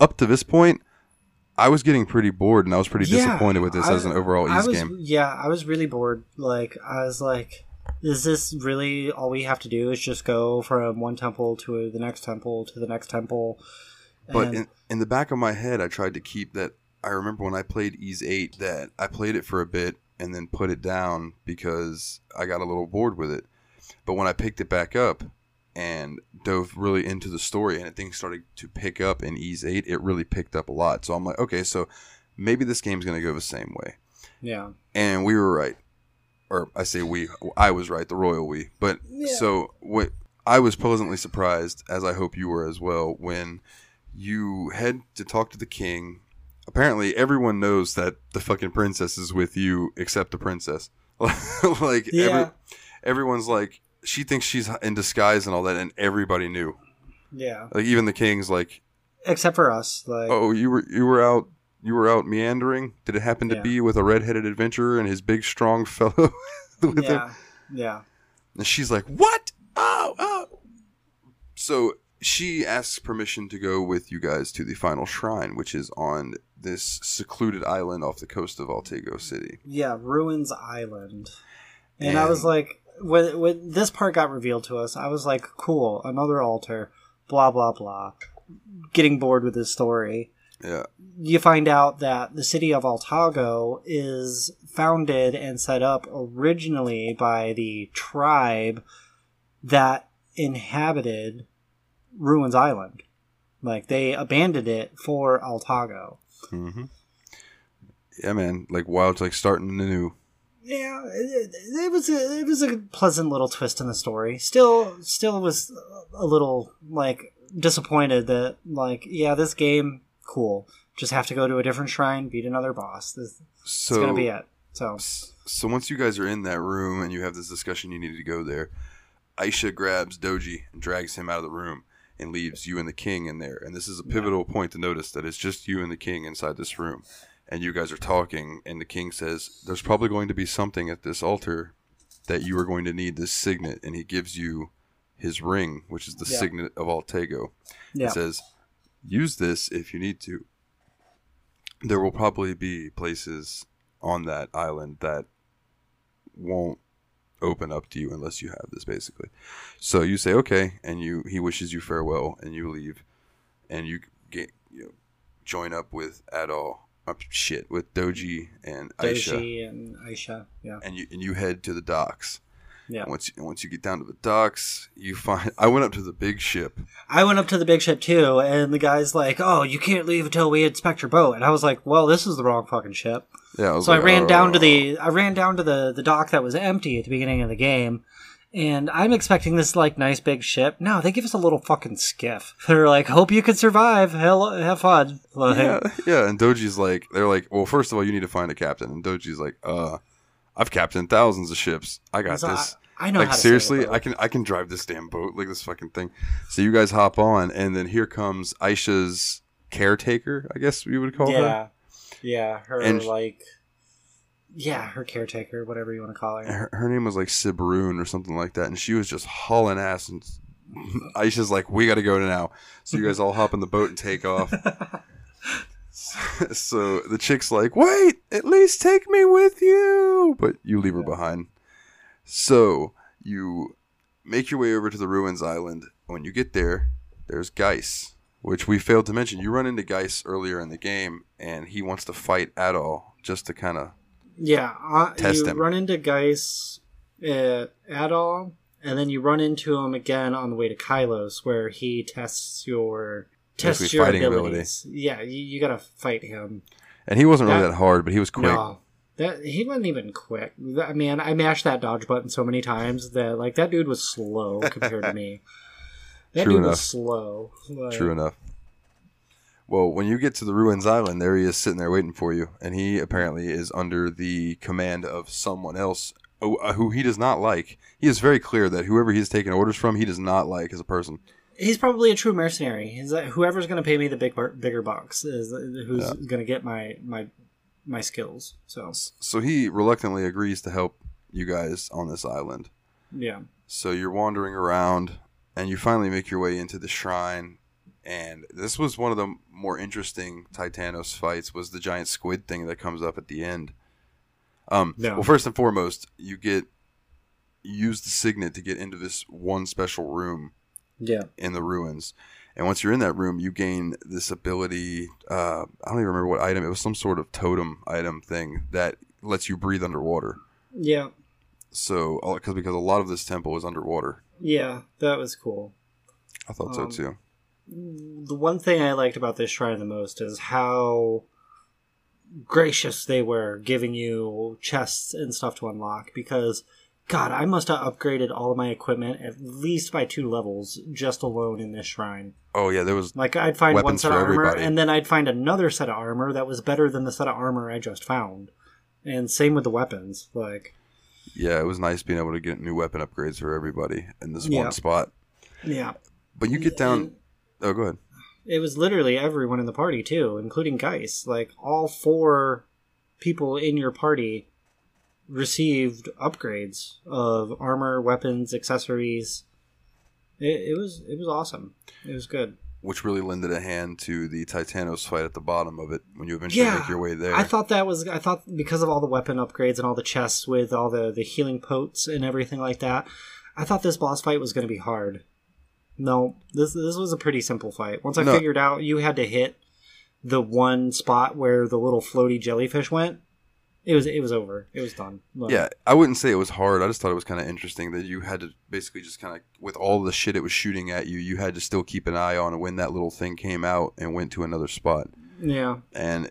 Up to this point, I was getting pretty bored and I was pretty Yeah, disappointed with this I- as an overall ease was, game. Yeah, I was really bored. Like, I was like, is this really all we have to do is just go from one temple to the next temple to the next temple? But in, in the back of my head, I tried to keep that. I remember when I played Ys 8 that I played it for a bit and then put it down because I got a little bored with it. But when I picked it back up and dove really into the story and things started to pick up in Ys 8, it really picked up a lot. So I'm like, okay, so maybe this game's going to go the same way. yeah, And we were right. Or I say we, I was right, the royal we. But Yeah. so what I was pleasantly surprised, as I hope you were as well, when you head to talk to the king. Apparently, everyone knows that the fucking princess is with you except the princess. <laughs> like, Yeah. every, everyone's like, she thinks she's in disguise and all that, and everybody knew. yeah. Like, even the king's like, Except for us, like, "Oh, you were you were out you were out meandering. Did it happen to Yeah. be with a redheaded adventurer and his big strong fellow <laughs> with him?" yeah, yeah, And she's like, "What? Oh, oh." So she asks permission to go with you guys to the final shrine, which is on this secluded island off the coast of Altago City. yeah. Ruins Island, and, I was like, when when this part got revealed to us, I was like, cool, another altar, blah blah blah. Getting bored with this story. Yeah, you find out that the city of Altago is founded and set up originally by the tribe that inhabited Ruins Island. Like they abandoned it for Altago. hmm yeah, man. Like Wild's like starting anew. Yeah, it, it was a, it was a pleasant little twist in the story. Still, still was a little like disappointed that like yeah, this game cool. Just have to go to a different shrine, beat another boss. This, So it's gonna be it. So So once you guys are in that room and you have this discussion, you need to go there. Aisha grabs Dogi and drags him out of the room and leaves you and the king in there. And this is a pivotal point to notice that it's just you and the king inside this room. And you guys are talking, and the king says, There's probably going to be something at this altar that you are going to need this signet. And he gives you his ring, which is the Yeah. signet of Altago. yeah, It says, use this if you need to. There will probably be places on that island that won't open up to you unless you have this basically. So you say okay and you he wishes you farewell and you leave and you get you know, join up with Adol shit with Dogi and Aisha Dogi and Aisha. Yeah, and you and you head to the docks. yeah. And once you, once you get down to the docks, you find <laughs> I went up to the big ship I went up to the big ship too, and the guy's like, "Oh, you can't leave until we inspect your boat." And I was like, "Well, this is the wrong fucking ship." Yeah, I So I like, ran down to "Oh." the I ran down to the the dock that was empty at the beginning of the game, and I'm expecting this like nice big ship. No, they give us a little fucking skiff. <laughs> They're like, "Hope you can survive. Hell, have fun." Like, yeah, yeah. And Dogi's like, they're like, well, first of all, you need to find a captain. And Dogi's like, uh, I've captained thousands of ships. I got So I- this. I know like how to sail a seriously. I can I can drive this damn boat like this fucking thing. So you guys hop on, and then here comes Aisha's caretaker. I guess we would call her. yeah, yeah, her And- like, yeah, her caretaker, whatever you want to call her. Her, her name was like Sibroon or something like that, and she was just hauling ass. And <laughs> Aisha's like, "We got to go now." So you guys all hop in the boat and take off. <laughs> <laughs> so the chick's like, "Wait, at least take me with you," but you leave her behind. So you make your way over to the ruins island. When you get there, there's Geis, which we failed to mention. You run into Geis earlier in the game, and he wants to fight Adol just to kind of Yeah, uh, Test you him. run into Geis uh, Adol, and then you run into him again on the way to Kylos, where he tests your tests Basically your fighting abilities. Yeah, you, you gotta fight him. and he wasn't really That- that hard, but he was quick. No, that he wasn't even quick. I mean, I mashed that dodge button so many times that like that dude was slow compared to me. <laughs> That True dude enough. was slow. Like, True enough. Well, when you get to the ruins island, there he is sitting there waiting for you, and he apparently is under the command of someone else who, uh, he does not like. He is very clear that whoever he's taking orders from, he does not like as a person. He's probably a true mercenary. He's like, whoever's going to pay me the big bigger bucks is who's going to get my my my skills. So So he reluctantly agrees to help you guys on this island. yeah, So you're wandering around, and you finally make your way into the shrine. And this was one of the more interesting Titanos fights. Was the giant squid thing that comes up at the end? Um, Yeah. Well, first and foremost, you get you use the signet to get into this one special room yeah, in the ruins. And once you're in that room, you gain this ability. Uh, I don't even remember what item. It was some sort of totem item thing that lets you breathe underwater. yeah, So, because because a lot of this temple is underwater. yeah. That was cool. I thought so Um, too. The one thing I liked about this shrine the most is how gracious they were giving you chests and stuff to unlock because god i must have upgraded all of my equipment at least by two levels just alone in this shrine Oh yeah, there was like i'd find one set of armor everybody. and then i'd find another set of armor that was better than the set of armor i just found and same with the weapons like yeah, it was nice being able to get new weapon upgrades for everybody in this Yeah. one spot. yeah But you get down. And- Oh, go ahead. it was literally everyone in the party too, including Geis. Like all four people in your party received upgrades of armor, weapons, accessories. It, it was it was awesome. It was good. Which really lended a hand to the Titanos fight at the bottom of it when you eventually Yeah, make your way there. I thought that was I thought because of all the weapon upgrades and all the chests with all the the healing potes and everything like that. I thought this boss fight was going to be hard. No, this this was a pretty simple fight. Once I No. figured out you had to hit the one spot where the little floaty jellyfish went, it was it was over. It was done. Like, yeah, I wouldn't say it was hard. I just thought it was kind of interesting that you had to basically just kind of, with all the shit it was shooting at you, you had to still keep an eye on when that little thing came out and went to another spot. yeah, And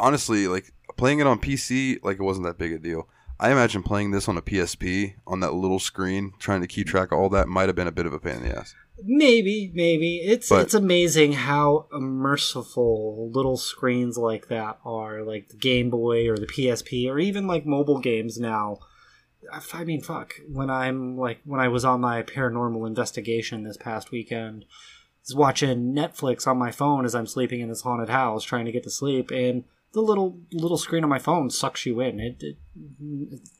honestly, like playing it on PC, like it wasn't that big a deal. I imagine playing this on a PSP on that little screen, trying to keep track of all that, might have been a bit of a pain in the ass. maybe maybe it's But- it's amazing how merciful little screens like that are, like the Game Boy or the PSP or even like mobile games now. I mean, fuck. When I'm like when I was on my paranormal investigation this past weekend, I was watching Netflix on my phone as I'm sleeping in this haunted house, trying to get to sleep, and the little little screen on my phone sucks you in. It, it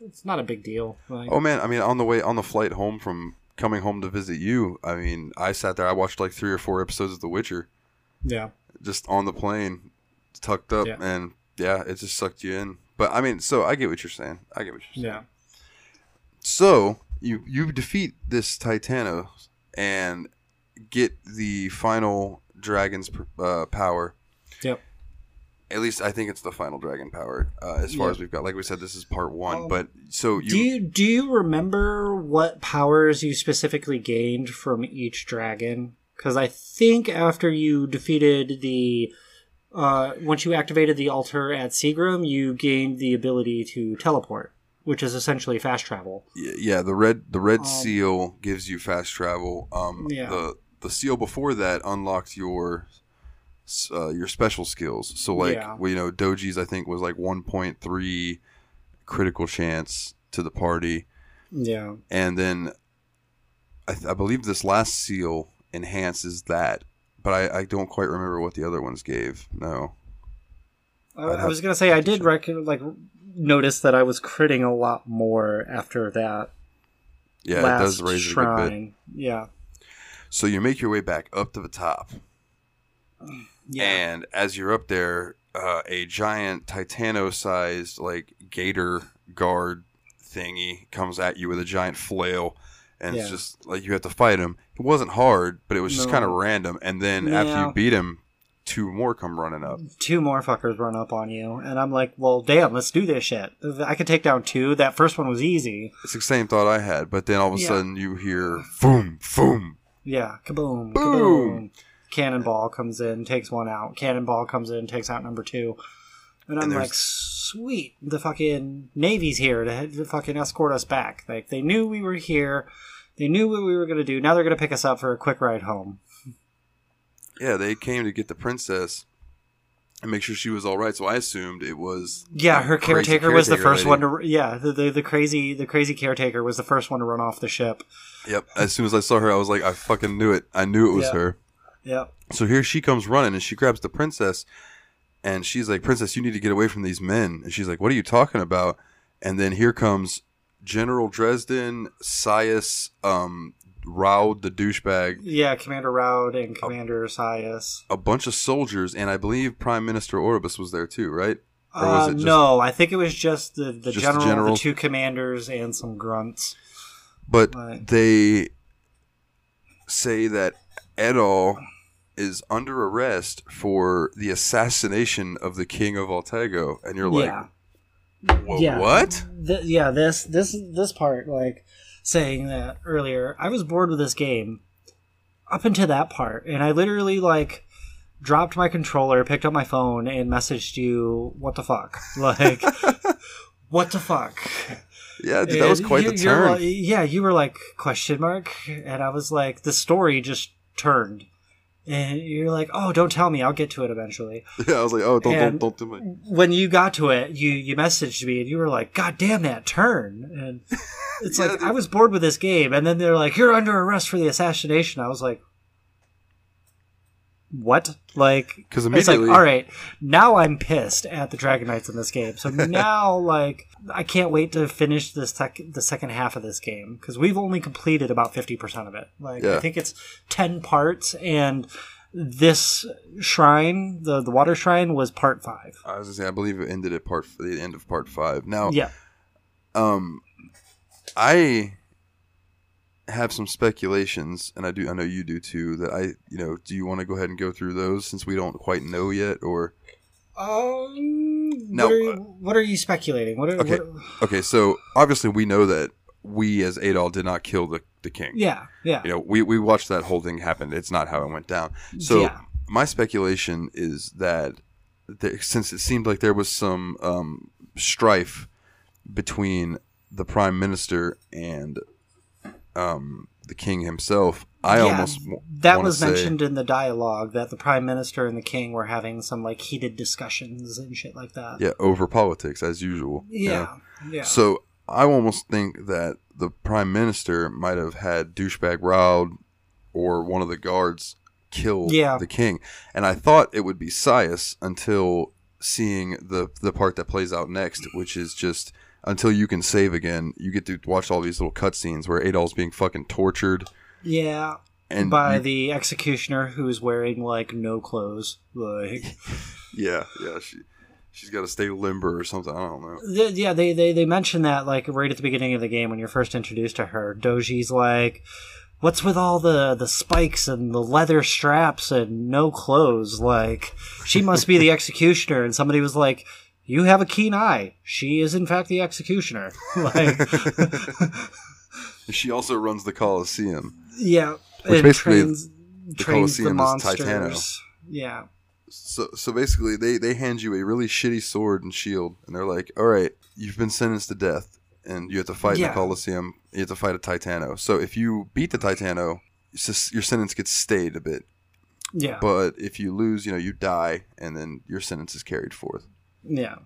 it's not a big deal. Like, Oh man, I mean, on the way on the flight home from coming home to visit you, I mean, I sat there, I watched like three or four episodes of The Witcher yeah, just on the plane, tucked up, Yeah. and yeah, it just sucked you in. But I mean, so I get what you're saying. I get what you're saying. yeah, So you you defeat this Titanos and get the final dragon's uh, power. yep. At least I think it's the final dragon power. Uh, as far Yeah. as we've got, like we said, this is part one. Um, but so you, do you do you remember what powers you specifically gained from each dragon? Because I think after you defeated the, uh, once you activated the altar at Seagram, you gained the ability to teleport, which is essentially fast travel. Yeah the red the red Um, seal gives you fast travel. Um, Yeah. the the seal before that unlocked your uh, your special skills. So like Yeah. well, you know Dogi's I think was like one point three critical chance to the party. Yeah. and then I, th- I believe this last seal enhances that, but I, I don't quite remember what the other ones gave. No. I, I'd I was gonna say I did rec- like notice that I was critting a lot more after that Yeah, last it does raise it a good bit. Yeah. So you make your way back up to the top, Yeah. and as you're up there, uh, a giant Titano-sized like gator guard thingy comes at you with a giant flail, and it's just like you have to fight him. It wasn't hard, but it was just No. kind of random. And then after you beat him, two more come running up. two more fuckers run up on you, and I'm like, well, damn, let's do this shit. I could take down two. That first one was easy. It's the same thought I had, but then all of a Yeah. sudden you hear boom, boom. Yeah, kaboom, Boom. kaboom. Cannonball comes in, takes one out. Cannonball comes in, takes out number two. And I'm And like, sweet, the fucking Navy's here to, to fucking escort us back. Like, they knew we were here. They knew what we were going to do. Now they're going to pick us up for a quick ride home. Yeah, they came to get the princess and make sure she was all right. So I assumed it was Yeah, her crazy caretaker was the first lady. one to. Yeah, the, the the crazy the crazy caretaker was the first one to run off the ship. Yep. As soon as I saw her, I was like, I fucking knew it. I knew it was Yeah. her. Yep. So here she comes running and she grabs the princess and she's like, Princess, you need to get away from these men. And she's like, What are you talking about? And then here comes General Dresden, Scias, um, Raud the douchebag, Yeah, Commander Raud and Commander Scias. a bunch of soldiers, and I believe Prime Minister Orbis was there too, right? Or was Uh, it just- no, I think it was just the, the Just the general, the, generals? two commanders, and some grunts. But Right. they say that Adol is under arrest for the assassination of the king of Altago, and you're like, yeah, yeah. what? Th- yeah. This this this part, like saying that earlier, I was bored with this game up until that part, and I literally like dropped my controller, picked up my phone, and messaged you, "What the fuck?" <laughs> Like, what the fuck? Yeah, dude, that was quite you- the turn. like- yeah, you were like question mark, and I was like, the story just turned, and you're like, oh, don't tell me, I'll get to it eventually. <laughs> yeah, I was like, oh, don't, And- don't, don't do me. When you got to it, you you messaged me, and you were like, God damn that turn, and <laughs> it's Yeah, like dude. I was bored with this game, and then they're like, you're under arrest for the assassination. I was like. What? like Like, 'Cause it's like, immediately- all right, now I'm pissed at the Dragon Knights in this game. So <laughs> now, like, I can't wait to finish this tech, the second half of this game because we've only completed about fifty percent of it. Like, Yeah. I think it's ten parts, and this shrine, the the water shrine, was part five. I was gonna say, I believe it ended at part the end of part five. Now, Yeah, um, I have some speculations, and I do, I know you do too. That I, you know, do you want to go ahead and go through those since we don't quite know yet, or Um, Now, what, are you, uh, what are you speculating? What are, Okay. what- okay? So obviously we know that we as Adol did not kill the the king. yeah, yeah, You know, we we watched that whole thing happen. It's not how it went down. So Yeah. my speculation is that there, since it seemed like there was some um, strife between the prime minister and um, the king himself, I Yeah, almost w- that was say- mentioned in the dialogue that the prime minister and the king were having some like heated discussions and shit like that. Yeah, over politics as usual. you know? yeah, yeah. So I almost think that the prime minister might have had douchebag Raud or one of the guards kill Yeah. the king, and I thought it would be Scias until seeing the the part that plays out next, which is just until you can save again, you get to watch all these little cutscenes where Adol's being fucking tortured yeah, and by you- the executioner who's wearing like no clothes. Like, <laughs> yeah, yeah, she she's got to stay limber or something. I don't know. Yeah, they, they they mention that like right at the beginning of the game when you're first introduced to her. Dogi's like, "What's with all the the spikes and the leather straps and no clothes? Like, she must be the <laughs> executioner." And somebody was like. You have a keen eye. She is, in fact, the executioner. <laughs> Like, <laughs> She also runs the Colosseum. yeah, Which basically trains, trains the Colosseum is monsters. Titano. Yeah, So so basically, they they hand you a really shitty sword and shield, and they're like, "All right, you've been sentenced to death, and you have to fight in the Colosseum. You have to fight a Titano. So if you beat the Titano, just- your sentence gets stayed a bit. yeah, But if you lose, you know, you die, and then your sentence is carried forth. Yeah.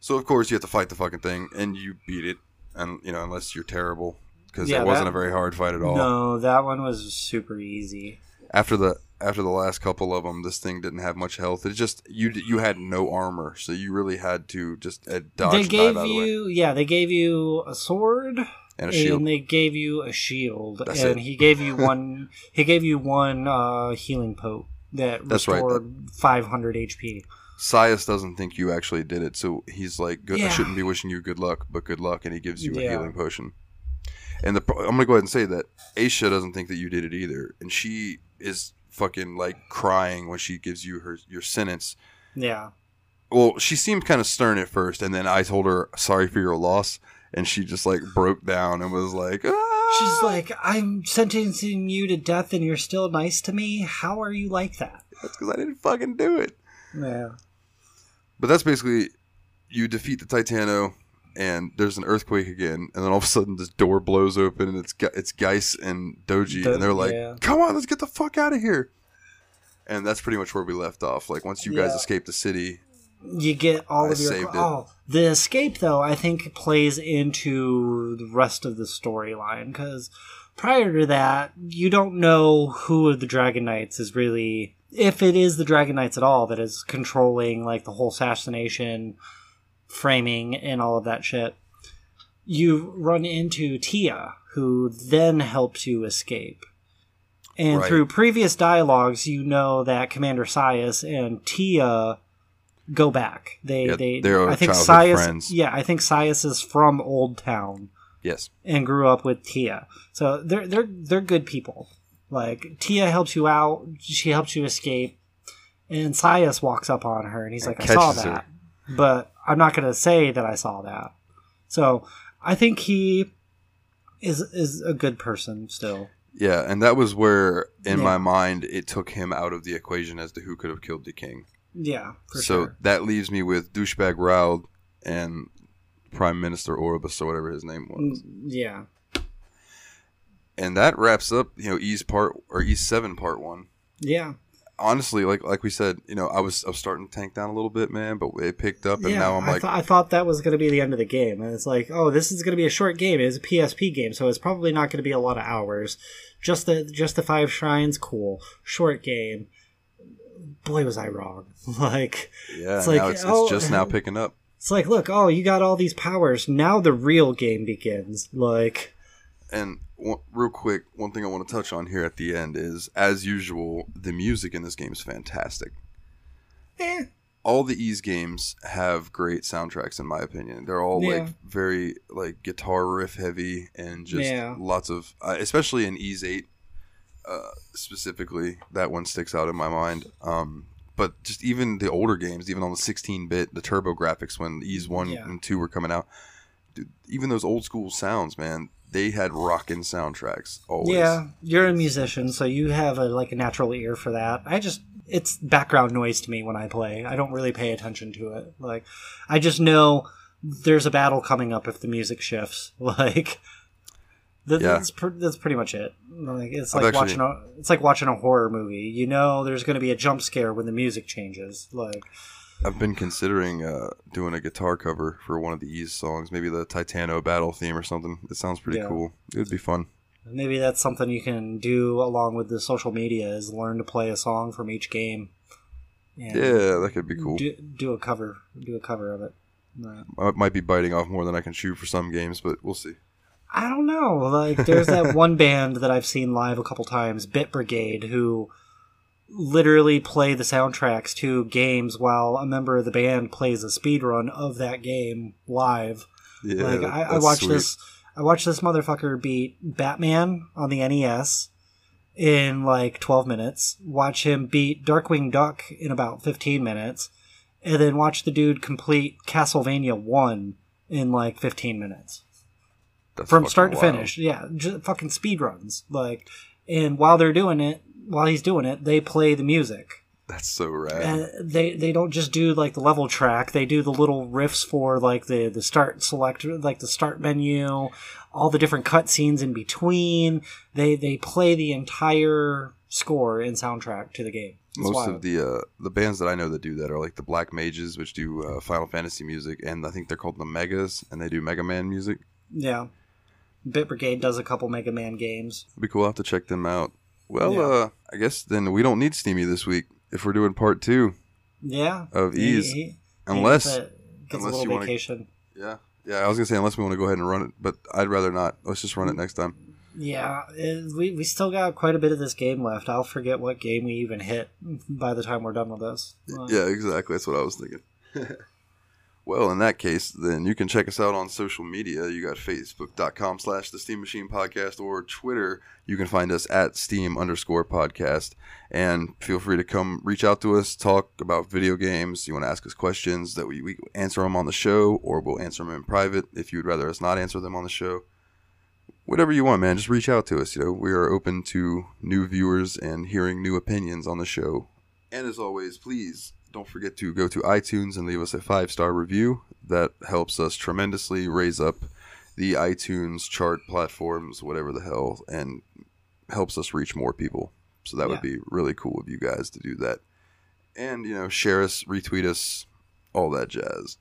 So of course you have to fight the fucking thing, and you beat it, and you know, unless you're terrible, because Yeah, it wasn't that- a very hard fight at all. No, that one was super easy. After the after the last couple of them, this thing didn't have much health. It just you you had no armor, so you really had to just uh, dodge, they gave of the you, yeah, they gave you a sword and a shield. and they gave you a shield, That's and it. he gave you one. <laughs> he gave you one uh, healing pote that That's right, restored 500 HP. Scias doesn't think you actually did it, so he's like, good, "I Yeah. shouldn't be wishing you good luck, but good luck," and he gives you a Yeah. healing potion. And the pro- I'm gonna go ahead and say that Aisha doesn't think that you did it either, and she is fucking like crying when she gives you her your sentence. Yeah, Well, she seemed kind of stern at first, and then I told her sorry for your loss, and she just like broke down and was like, ah! she's like, "I'm sentencing you to death, and you're still nice to me. How are you like that?" "That's because I didn't fucking do it." Yeah, But that's basically you defeat the Titano, and there's an earthquake again, and then all of a sudden this door blows open, and it's it's Geis and Dogi, Do- and they're like, yeah. "Come on, let's get the fuck out of here." And that's pretty much where we left off. Like once you guys escape the city, you get all I of your oh the escape though i think plays into the rest of the storyline because prior to that you don't know who of the dragon knights is really if it is the dragon knights at all that is controlling like the whole assassination framing and all of that shit you run into tia who then helps you escape and Right. through previous dialogues you know that commander scias and tia go back. They Yeah, they they're I think Scias friends. yeah, I think Scias is from Old Town yes, and grew up with Tia. So they're they're they're good people. Like Tia helps you out, she helps you escape, and Scias walks up on her and he's And like, I saw catches her. that. But I'm not gonna say that I saw that. So I think he is is a good person still. yeah, and that was where, in Yeah. my mind, it took him out of the equation as to who could have killed the king. Yeah, for so sure. that leaves me with douchebag Raoul and Prime Minister Oribus or whatever his name was. Mm, Yeah. And that wraps up you know Ys part or E seven part one. Yeah. Honestly, like like we said, you know, I was I was starting to tank down a little bit, man, but it picked up, and yeah, now I'm I, like, th- I thought that was going to be the end of the game, and it's like, oh, this is going to be a short game. It's a PSP game, so it's probably not going to be a lot of hours. Just the just the five shrines, cool. Short game. Boy, was I wrong. <laughs> like, yeah, it's like, it's, oh, it's just now <laughs> picking up. it's like, look, oh, you got all these powers. Now the real game begins. Like, And one, real quick, one thing I want to touch on here at the end is, as usual, the music in this game is fantastic. eh, All the Ys games have great soundtracks, in my opinion. They're all Yeah. like very like guitar riff heavy and just Yeah. lots of, uh, especially in Ys Eight, uh, specifically. That one sticks out in my mind. Um, but just even the older games, even on the 16 bit, the TurboGrafx when Ys One Yeah. and Two were coming out, dude, even those old school sounds, man, they had rockin' soundtracks always. yeah, you're a musician, so you have a like a natural ear for that. I just it's background noise to me when I play. I don't really pay attention to it. Like I just know there's a battle coming up if the music shifts. <laughs> Like that, Yeah. that's pr- that's pretty much it. Like it's I've like actually- watching a it's like watching a horror movie. You know there's going to be a jump scare when the music changes. Like I've been considering uh, doing a guitar cover for one of the Ys songs, maybe the Titano battle theme or something. It sounds pretty Yeah. cool. It would be fun. maybe that's something you can do along with the social media is learn to play a song from each game. Yeah, that could be cool. Do, do a cover. Do a cover of it. Uh, I might be biting off more than I can chew for some games, but we'll see. I don't know. Like, there's that <laughs> one band that I've seen live a couple times, Bit Brigade, who literally play the soundtracks to games while a member of the band plays a speed run of that game live. Yeah, like, I, I watched sweet. this. I watched this motherfucker beat Batman on the NES in like 12 minutes. Watch him beat Darkwing Duck in about 15 minutes, and then watch the dude complete Castlevania One in like 15 minutes That's from start to wild. finish. Yeah, just fucking speed runs. Like, and while they're doing it, while he's doing it, they play the music. That's so rad. And they they don't just do like the level track. They do the little riffs for like the the start select like the start menu, all the different cutscenes in between. They they play the entire score and soundtrack to the game. It's Most wild. of the uh, the bands that I know that do that are like the Black Mages, which do uh, Final Fantasy music, and I think they're called the Megas, and they do Mega Man music. Yeah. Bit Brigade does a couple Mega Man games. It'd be cool. I'll have to check them out. Well, Yeah. uh, I guess then we don't need Steamy this week if we're doing part two Yeah. of Ys. he- he unless, a, gets unless a you little wanna- yeah, yeah. I was gonna say unless we want to go ahead and run it, but I'd rather not. Let's just run it next time. Yeah, it, we we still got quite a bit of this game left. I'll forget what game we even hit by the time we're done with this. Yeah, exactly. That's what I was thinking. <laughs> well, in that case, then you can check us out on social media. You got facebook.com slash the Steam Machine Podcast or Twitter. You can find us at Steam underscore podcast. And feel free to come reach out to us, talk about video games. You want to ask us questions that we, we answer them on the show or we'll answer them in private if you'd rather us not answer them on the show. Whatever you want, man, just reach out to us. You know, we are open to new viewers and hearing new opinions on the show. And as always, please don't forget to go to iTunes and leave us a five star review. That helps us tremendously raise up the iTunes chart platforms, whatever the hell, and helps us reach more people. So that would be really cool of you guys to do that. And, you know, share us, retweet us, all that jazz.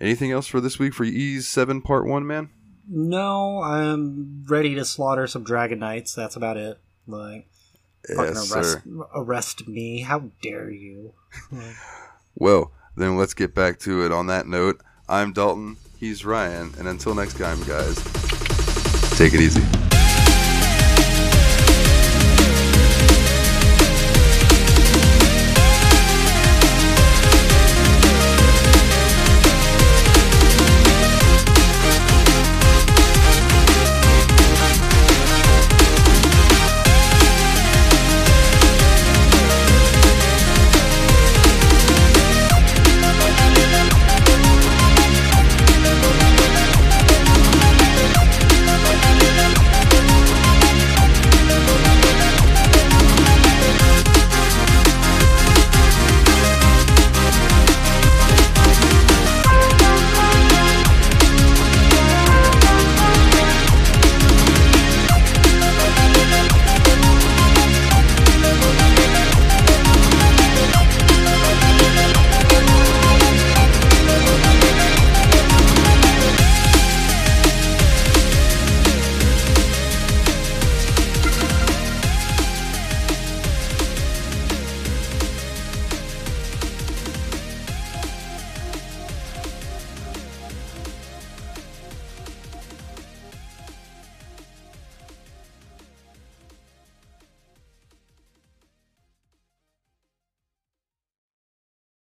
Anything else for this week for Ys 7 Part 1, man? No, I'm ready to slaughter some Dragon Knights. That's about it. Like, fucking Yes, arrest, arrest me. How dare you? <laughs> Well, then let's get back to it. On that note, I'm Dalton, he's Ryan, and until next time, guys, take it easy.